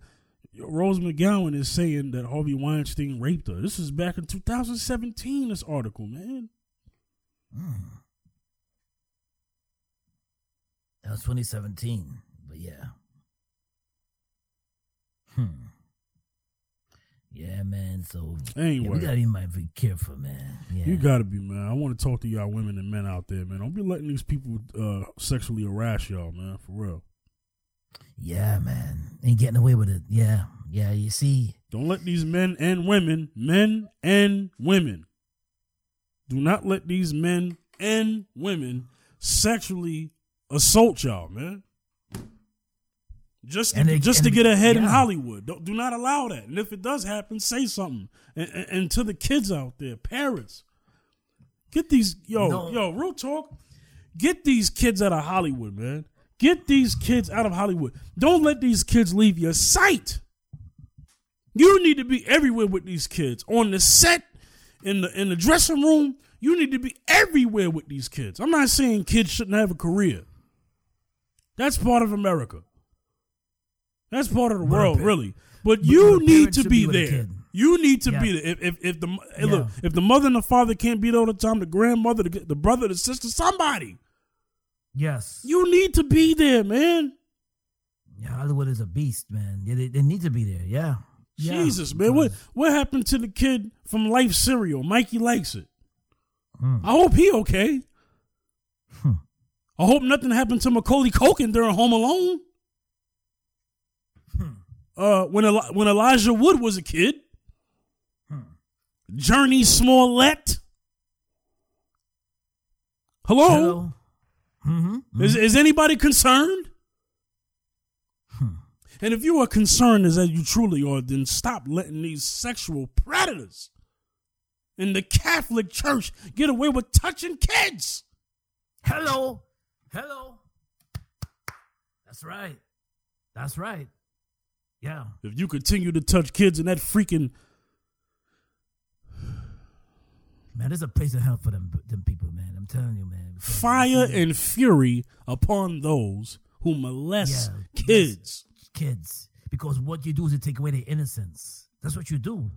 Rose McGowan is saying that Harvey Weinstein raped her. This is back in 2017. This article, man. That was 2017. But yeah. Hmm. Yeah, man. So yeah, Anyway. we gotta be be careful, man. Yeah. You gotta be, man. I want to talk to y'all women and men out there, man. Don't be letting these people uh, sexually harass y'all, man. For real. Yeah, man. Ain't getting away with it. Yeah. Yeah. You see. Don't let these men and women, men and women, do not let these men and women sexually assault y'all, man. Just to, they- just to get ahead in. Hollywood. Don't, do not allow that. And if it does happen, say something. And, and, and to the kids out there, parents, get these yo No. yo real talk. Get these kids out of Hollywood, man. Get these kids out of Hollywood. Don't let these kids leave your sight. You need to be everywhere with these kids on the set, in the in the dressing room. You need to be everywhere with these kids. I'm not saying kids shouldn't have a career. That's part of America. That's part of the world, really. But you need to be be there. You need to Yeah. be there. If if, if the hey, look, if the mother and the father can't be there all the time, the grandmother, the, the brother, the sister, somebody. Yes. You need to be there, man. Yeah, Hollywood is a beast, man. Yeah, they, they need to be there. Yeah. Yeah. Jesus, man. What what happened to the kid from Life Cereal? Mikey likes it. Hmm. I hope he okay. I hope nothing happened to Macaulay Culkin during Home Alone. uh, when Eli- when Elijah Wood was a kid. Jurnee Smollett. Hello? Hello. Mm-hmm. Is, is anybody concerned? Hmm. And if you are concerned as that you truly are, then stop letting these sexual predators in the Catholic Church get away with touching kids. Hello. Hello. That's right. That's right. Yeah. If you continue to touch kids in that freaking Man, there's a place of hell for them them people, man. I'm telling you, man. Fire and fury upon those who molest Yeah, kids. kids. Because what you do is you take away their innocence. That's what you do.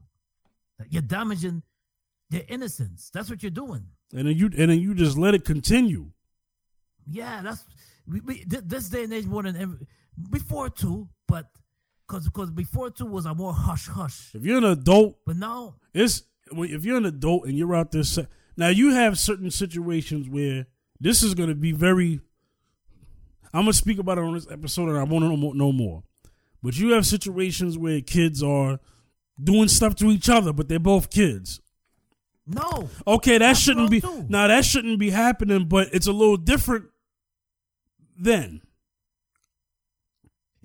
You're damaging their innocence. That's what you're doing. And then you and then you just let it continue. Yeah, that's we, we, this day and age more than ever before too, but because because before too was a more hush hush, If you're an adult but now it's if you're an adult and you're out there now you have certain situations where this is going to be very i'm going to speak about it on this episode and i won't know more, know more but you have situations where kids are doing stuff to each other but they're both kids no, okay that shouldn't be now that shouldn't be happening but it's a little different then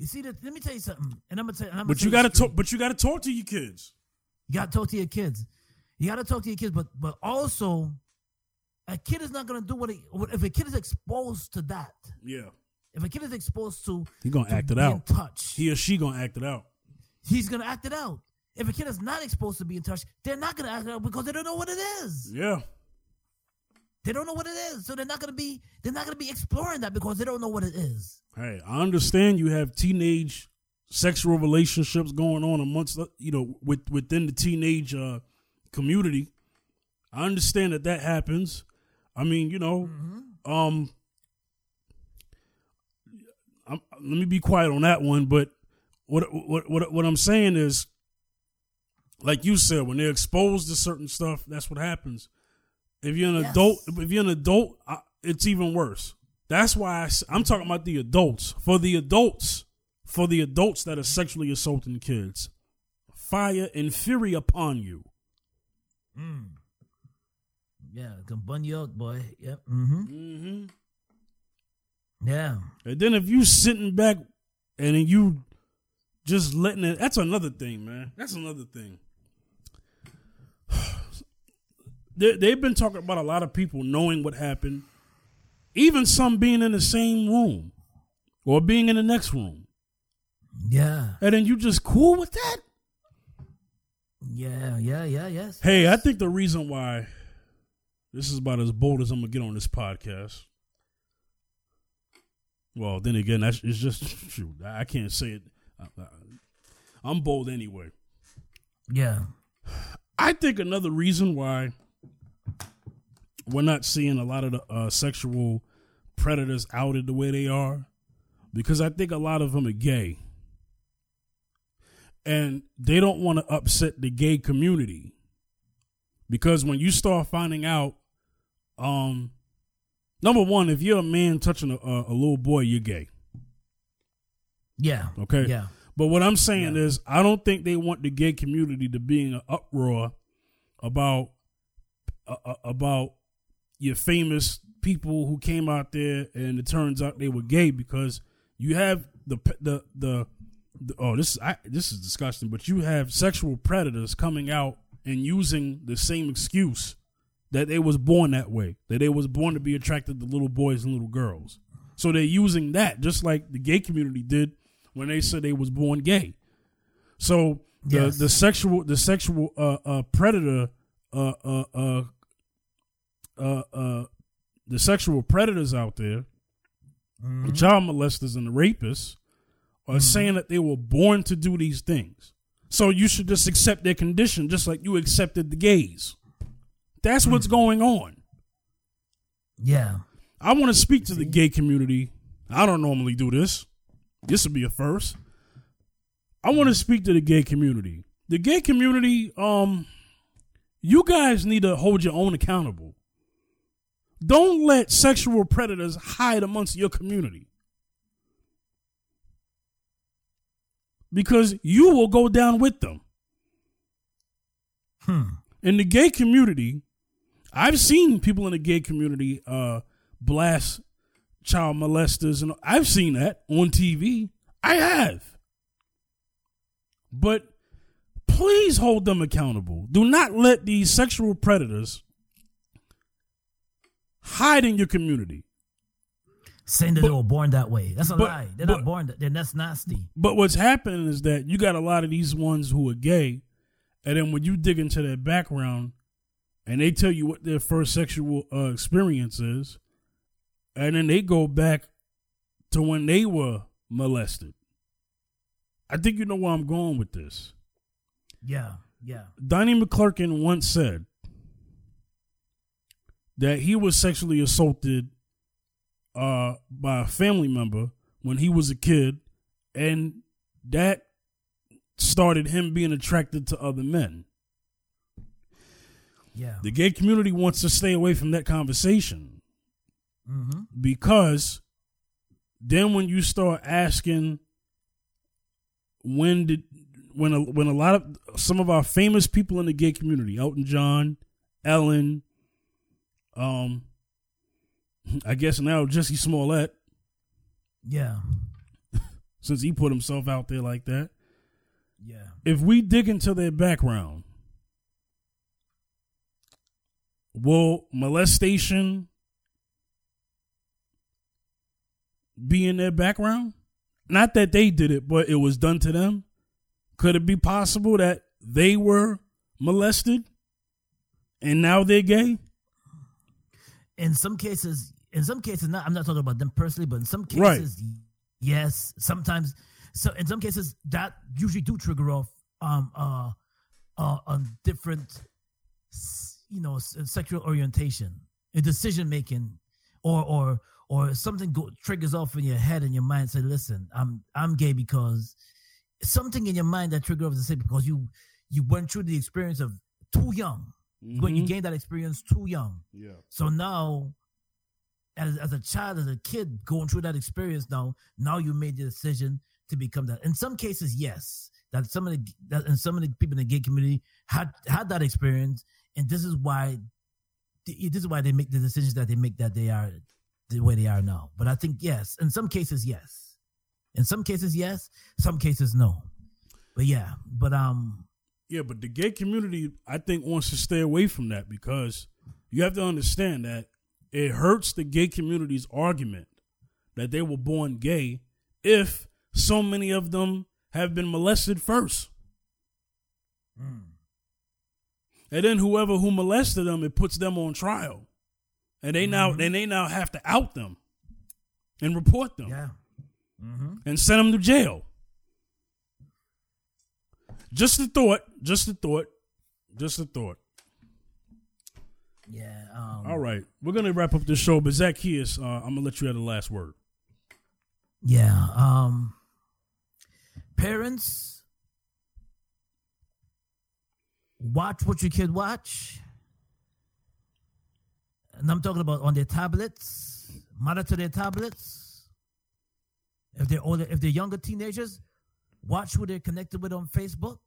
you see that. Let me tell you something, and I'm gonna tell. I'm gonna but tell you got to talk but you got to talk to your kids You got to talk to your kids. You got to talk to your kids, but but also, a kid is not gonna do what he if a kid is exposed to that. yeah If a kid is exposed to he going to to act it being out touched, he or she going to act it out he's gonna act it out. If a kid is not exposed to being touched, they're not gonna act it out because they don't know what it is. yeah They don't know what it is, so they're not gonna be they're not gonna be exploring that because they don't know what it is. Hey, I understand you have teenage sexual relationships going on amongst you know with within the teenage uh, community. I understand that that happens. I mean, you know, um, I'm, let me be quiet on that one. But what what what what I'm saying is, like you said, when they're exposed to certain stuff, that's what happens. If you're an Yes. adult, if you're an adult, I, it's even worse. That's why I, am talking about the adults. For the adults, for the adults that are sexually assaulting kids, fire and fury upon you. Yeah, it can bun you out, boy. Yep. Mm-hmm. Mm-hmm. Yeah. And then if you sitting back and then you just letting it, that's another thing, man. That's another thing. They, they've been talking about a lot of people knowing what happened, even some being in the same room or being in the next room. Yeah. And then you just cool with that? Yeah. Yeah. Yeah. Yes. Hey, I think the reason why this is about as bold as I'm gonna get on this podcast. Well, then again, that's it's just shoot. I can't say it. I- I'm bold anyway. Yeah. I think another reason why we're not seeing a lot of the uh, sexual predators outed the way they are, because I think a lot of them are gay, and they don't want to upset the gay community. Because when you start finding out, um, number one, if you're a man touching a, a, a little boy, you're gay. Yeah. Okay. Yeah. But what I'm saying Yeah. is, I don't think they want the gay community to be in an uproar about uh, uh, about your famous people who came out there and it turns out they were gay because you have the the, the oh this is I, this is disgusting, but you have sexual predators coming out and using the same excuse that they was born that way, that they was born to be attracted to little boys and little girls. So they're using that just like the gay community did when they said they was born gay. So the Yes. the sexual the sexual uh, uh, predator uh, uh, uh, uh, uh, the sexual predators out there, the child molesters and the rapists, are mm-hmm. saying that they were born to do these things. So you should just accept their condition, just like you accepted the gays. That's what's mm-hmm. going on. Yeah. I want to speak to the gay community. I don't normally do this. This would be a first. I want to mm-hmm. speak to the gay community. The gay community, um, you guys need to hold your own accountable. Don't let sexual predators hide amongst your community. Because you will go down with them. Hmm. In the gay community, I've seen people in the gay community uh, blast child molesters, and I've seen that on TV. I have. But please hold them accountable. Do not let these sexual predators hide in your community. Saying that But- they were born that way. That's a but- lie. They're but- not born that. They're, that's nasty. But what's happening is that you got a lot of these ones who are gay, and then when you dig into their background, and they tell you what their first sexual uh, experience is, and then they go back to when they were molested. I think you know where I'm going with this. Yeah. Yeah. Donnie McClurkin once said that he was sexually assaulted uh, by a family member when he was a kid, and that started him being attracted to other men. Yeah. The gay community wants to stay away from that conversation Mm-hmm. because then when you start asking when did when a, when a lot of some of our famous people in the gay community Elton John, Ellen, um I guess now Jussie Smollett Yeah. since he put himself out there like that. Yeah. If we dig into their background, will molestation be in their background? Not that they did it, but it was done to them. Could it be possible that they were molested and now they're gay? In some cases, in some cases, not. I'm not talking about them personally, but in some Right. cases, yes. Sometimes, so in some cases, that usually do trigger off um uh uh on different, you know, sexual orientation, a decision making, or or or something go, triggers off in your head and your mind. Say, listen, I'm I'm gay because something in your mind that trigger off the say because you you went through the experience of too young. When you Mhm. gained that experience too young. Yeah. So now, as, as a child, as a kid going through that experience, now now you made the decision to become that. In some cases, yes, that some of the that, and some of the people in the gay community had had that experience, and this is why this is why they make the decisions that they make that they are the way they are now. But I think yes, in some cases, yes, in some cases, yes, some cases, no. But yeah, but um, Yeah, but the gay community, I think, wants to stay away from that because you have to understand that it hurts the gay community's argument that they were born gay if so many of them have been molested first. Mm. And then whoever who molested them, it puts them on trial. And they now mm-hmm. and they now have to out them and report them yeah, mm-hmm. and send them to jail. Just a thought. Just a thought. Just a thought. yeah. Um, All right, we're gonna wrap up the show, but Zacchaeus, uh, I'm gonna let you have the last word. Yeah. Um parents watch what your kid watch. And I'm talking about on their tablets, monitor their tablets. If they're older, if they're younger teenagers, watch who they're connected with on Facebook.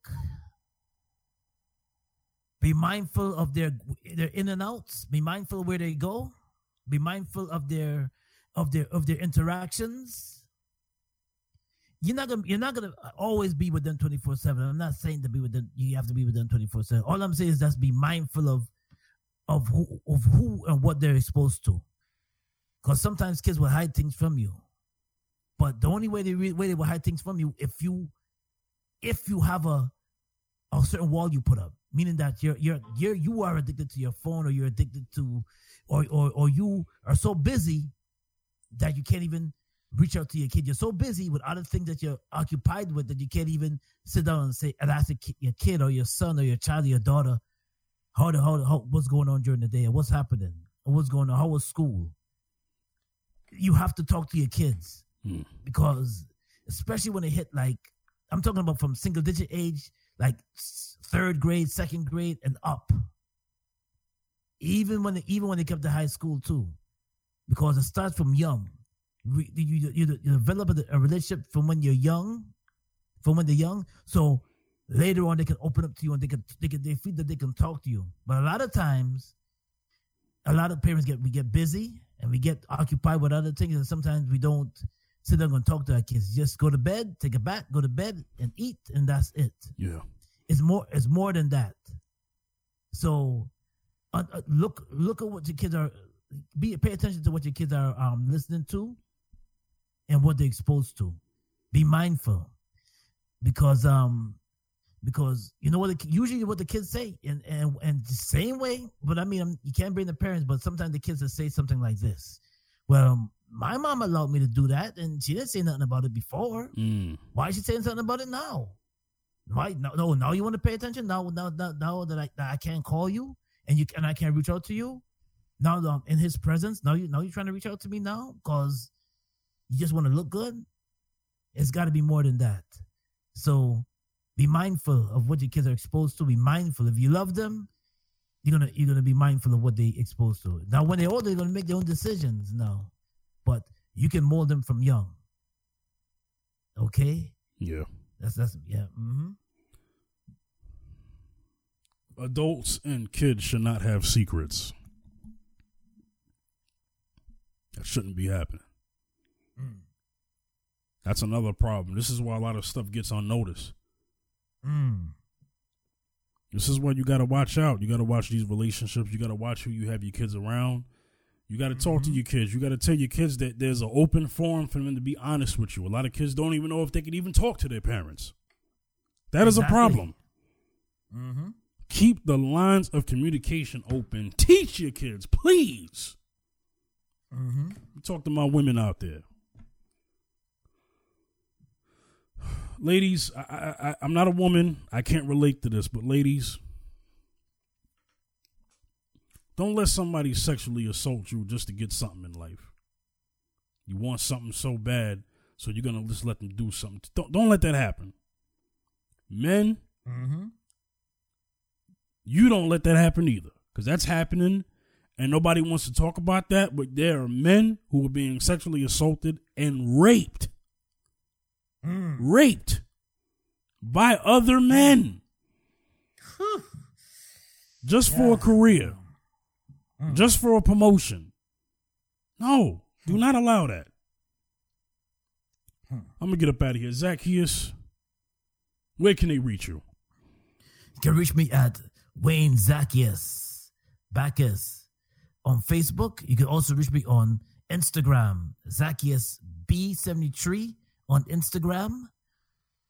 Be mindful of their their in and outs. Be mindful where they go. Be mindful of their of their of their interactions. You're not gonna you're not gonna always be with them 24 7. I'm not saying to be with them, you have to be with them 24 7. All I'm saying is just be mindful of of who of who and what they're exposed to. Because sometimes kids will hide things from you. But the only way they re- way they will hide things from you if you if you have a a certain wall you put up, meaning that you're you're you're you are addicted to your phone or you're addicted to or or or you are so busy that you can't even reach out to your kid. You're so busy with other things that you're occupied with that you can't even sit down and say and ask your kid or your son or your child or your daughter how the how, how what's going on during the day or what's happening or what's going on how was school. You have to talk to your kids Hmm. because especially when they hit like I'm talking about from single digit age, like third grade, second grade, and up. Even when they, even when they come to high school too, because it starts from young. You, you, you, develop a, a relationship from when you're young from when they're young. So later on, they can open up to you and they can they can they feel that they can talk to you. But a lot of times, a lot of parents get we get busy and we get occupied with other things, and sometimes we don't sit down and talk to our kids. Just go to bed, take a bath, go to bed, and eat, and that's it. Yeah. It's more. It's more than that. So, uh, uh, look look at what your kids are. Be pay attention to what your kids are um, listening to, and what they're exposed to. Be mindful, because um, because you know what the, usually what the kids say, and and and the same way. But I mean, um, you can't bring the parents, but sometimes the kids will say something like this. Well, my mom allowed me to do that, and she didn't say nothing about it before. Mm. Why is she saying something about it now? Why no no now you want to pay attention now now now, now that I that I can't call you and you and I can't reach out to you now that I'm in his presence now you now you're trying to reach out to me now because you just want to look good. It's got to be more than that. So be mindful of what your kids are exposed to. Be mindful if you love them, you're gonna you're gonna be mindful of what they exposed to. Now when they're older, they're gonna make their own decisions now, but you can mold them from young. Okay. Yeah. That's that's yeah. Mm-hmm. Adults and kids should not have secrets. That shouldn't be happening. Mm. That's another problem. This is why a lot of stuff gets unnoticed. Mm. This is why you got to watch out. You got to watch these relationships. You got to watch who you have your kids around. You got to talk to Mm-hmm. your kids. You got to tell your kids that there's an open forum for them to be honest with you. A lot of kids don't even know if they can even talk to their parents. That is Exactly. a problem. Mm-hmm. Keep the lines of communication open. Teach your kids, please. Mm-hmm. Talk to my women out there. Ladies, I, I, I, I'm not a woman. I can't relate to this, but ladies, don't let somebody sexually assault you just to get something in life. You want something so bad, so you're gonna just let them do something. Don't don't let that happen. Men, Mm-hmm. you don't let that happen either, because that's happening, and nobody wants to talk about that. But there are men who are being sexually assaulted and raped, Mm. raped by other men, just for a career, Mm. just for a promotion. No, do hmm. not allow that. Hmm. I'm gonna get up out of here, Zacchaeus. Where can they reach you? You can reach me at Wayne Zacchaeus Bacchus on Facebook. You can also reach me on Instagram, Zacchaeus B73 on Instagram.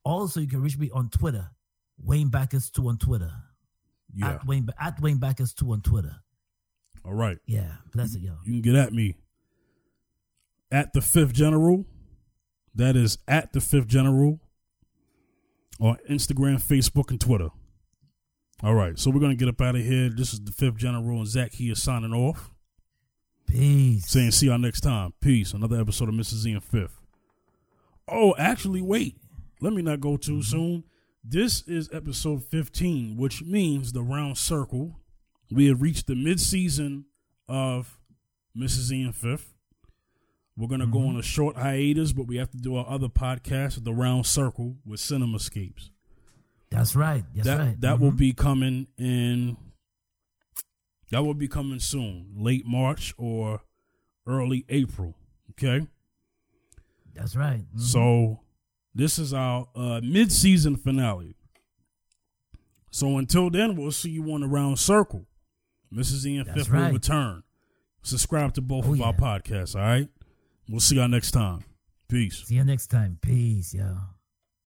Also, you can reach me on Twitter, Wayne Bacchus 2 on Twitter. Yeah. At Wayne at Wayne Bacchus 2 on Twitter. All right. Yeah, bless it, y'all. You can get at me at the fifth general. That is at the fifth general on Instagram, Facebook, and Twitter. All right, so we're gonna get up out of here. This is the fifth general and Zach here signing off. Peace. Saying see y'all next time. Peace. Another episode of Mrs. Z and Fifth. Oh, actually, wait. Let me not go too soon. This is episode 15, which means the round circle. We have reached the mid season of Mrs. Z and Fifth. We're gonna go on a short hiatus, but we have to do our other podcast, The Round Circle, with Cinemascapes. That's right. That's that right. that will Mhm. be coming in. That will be coming soon, late March or early April. Okay, That's right. Mhm. so this is our uh, mid-season finale. So until then, we'll see you on the round circle. Mrs. Ian That's Fifth will return. Subscribe to both Oh, of our podcasts. All right, we'll see y'all next time. Peace. See you next time. Peace, yo.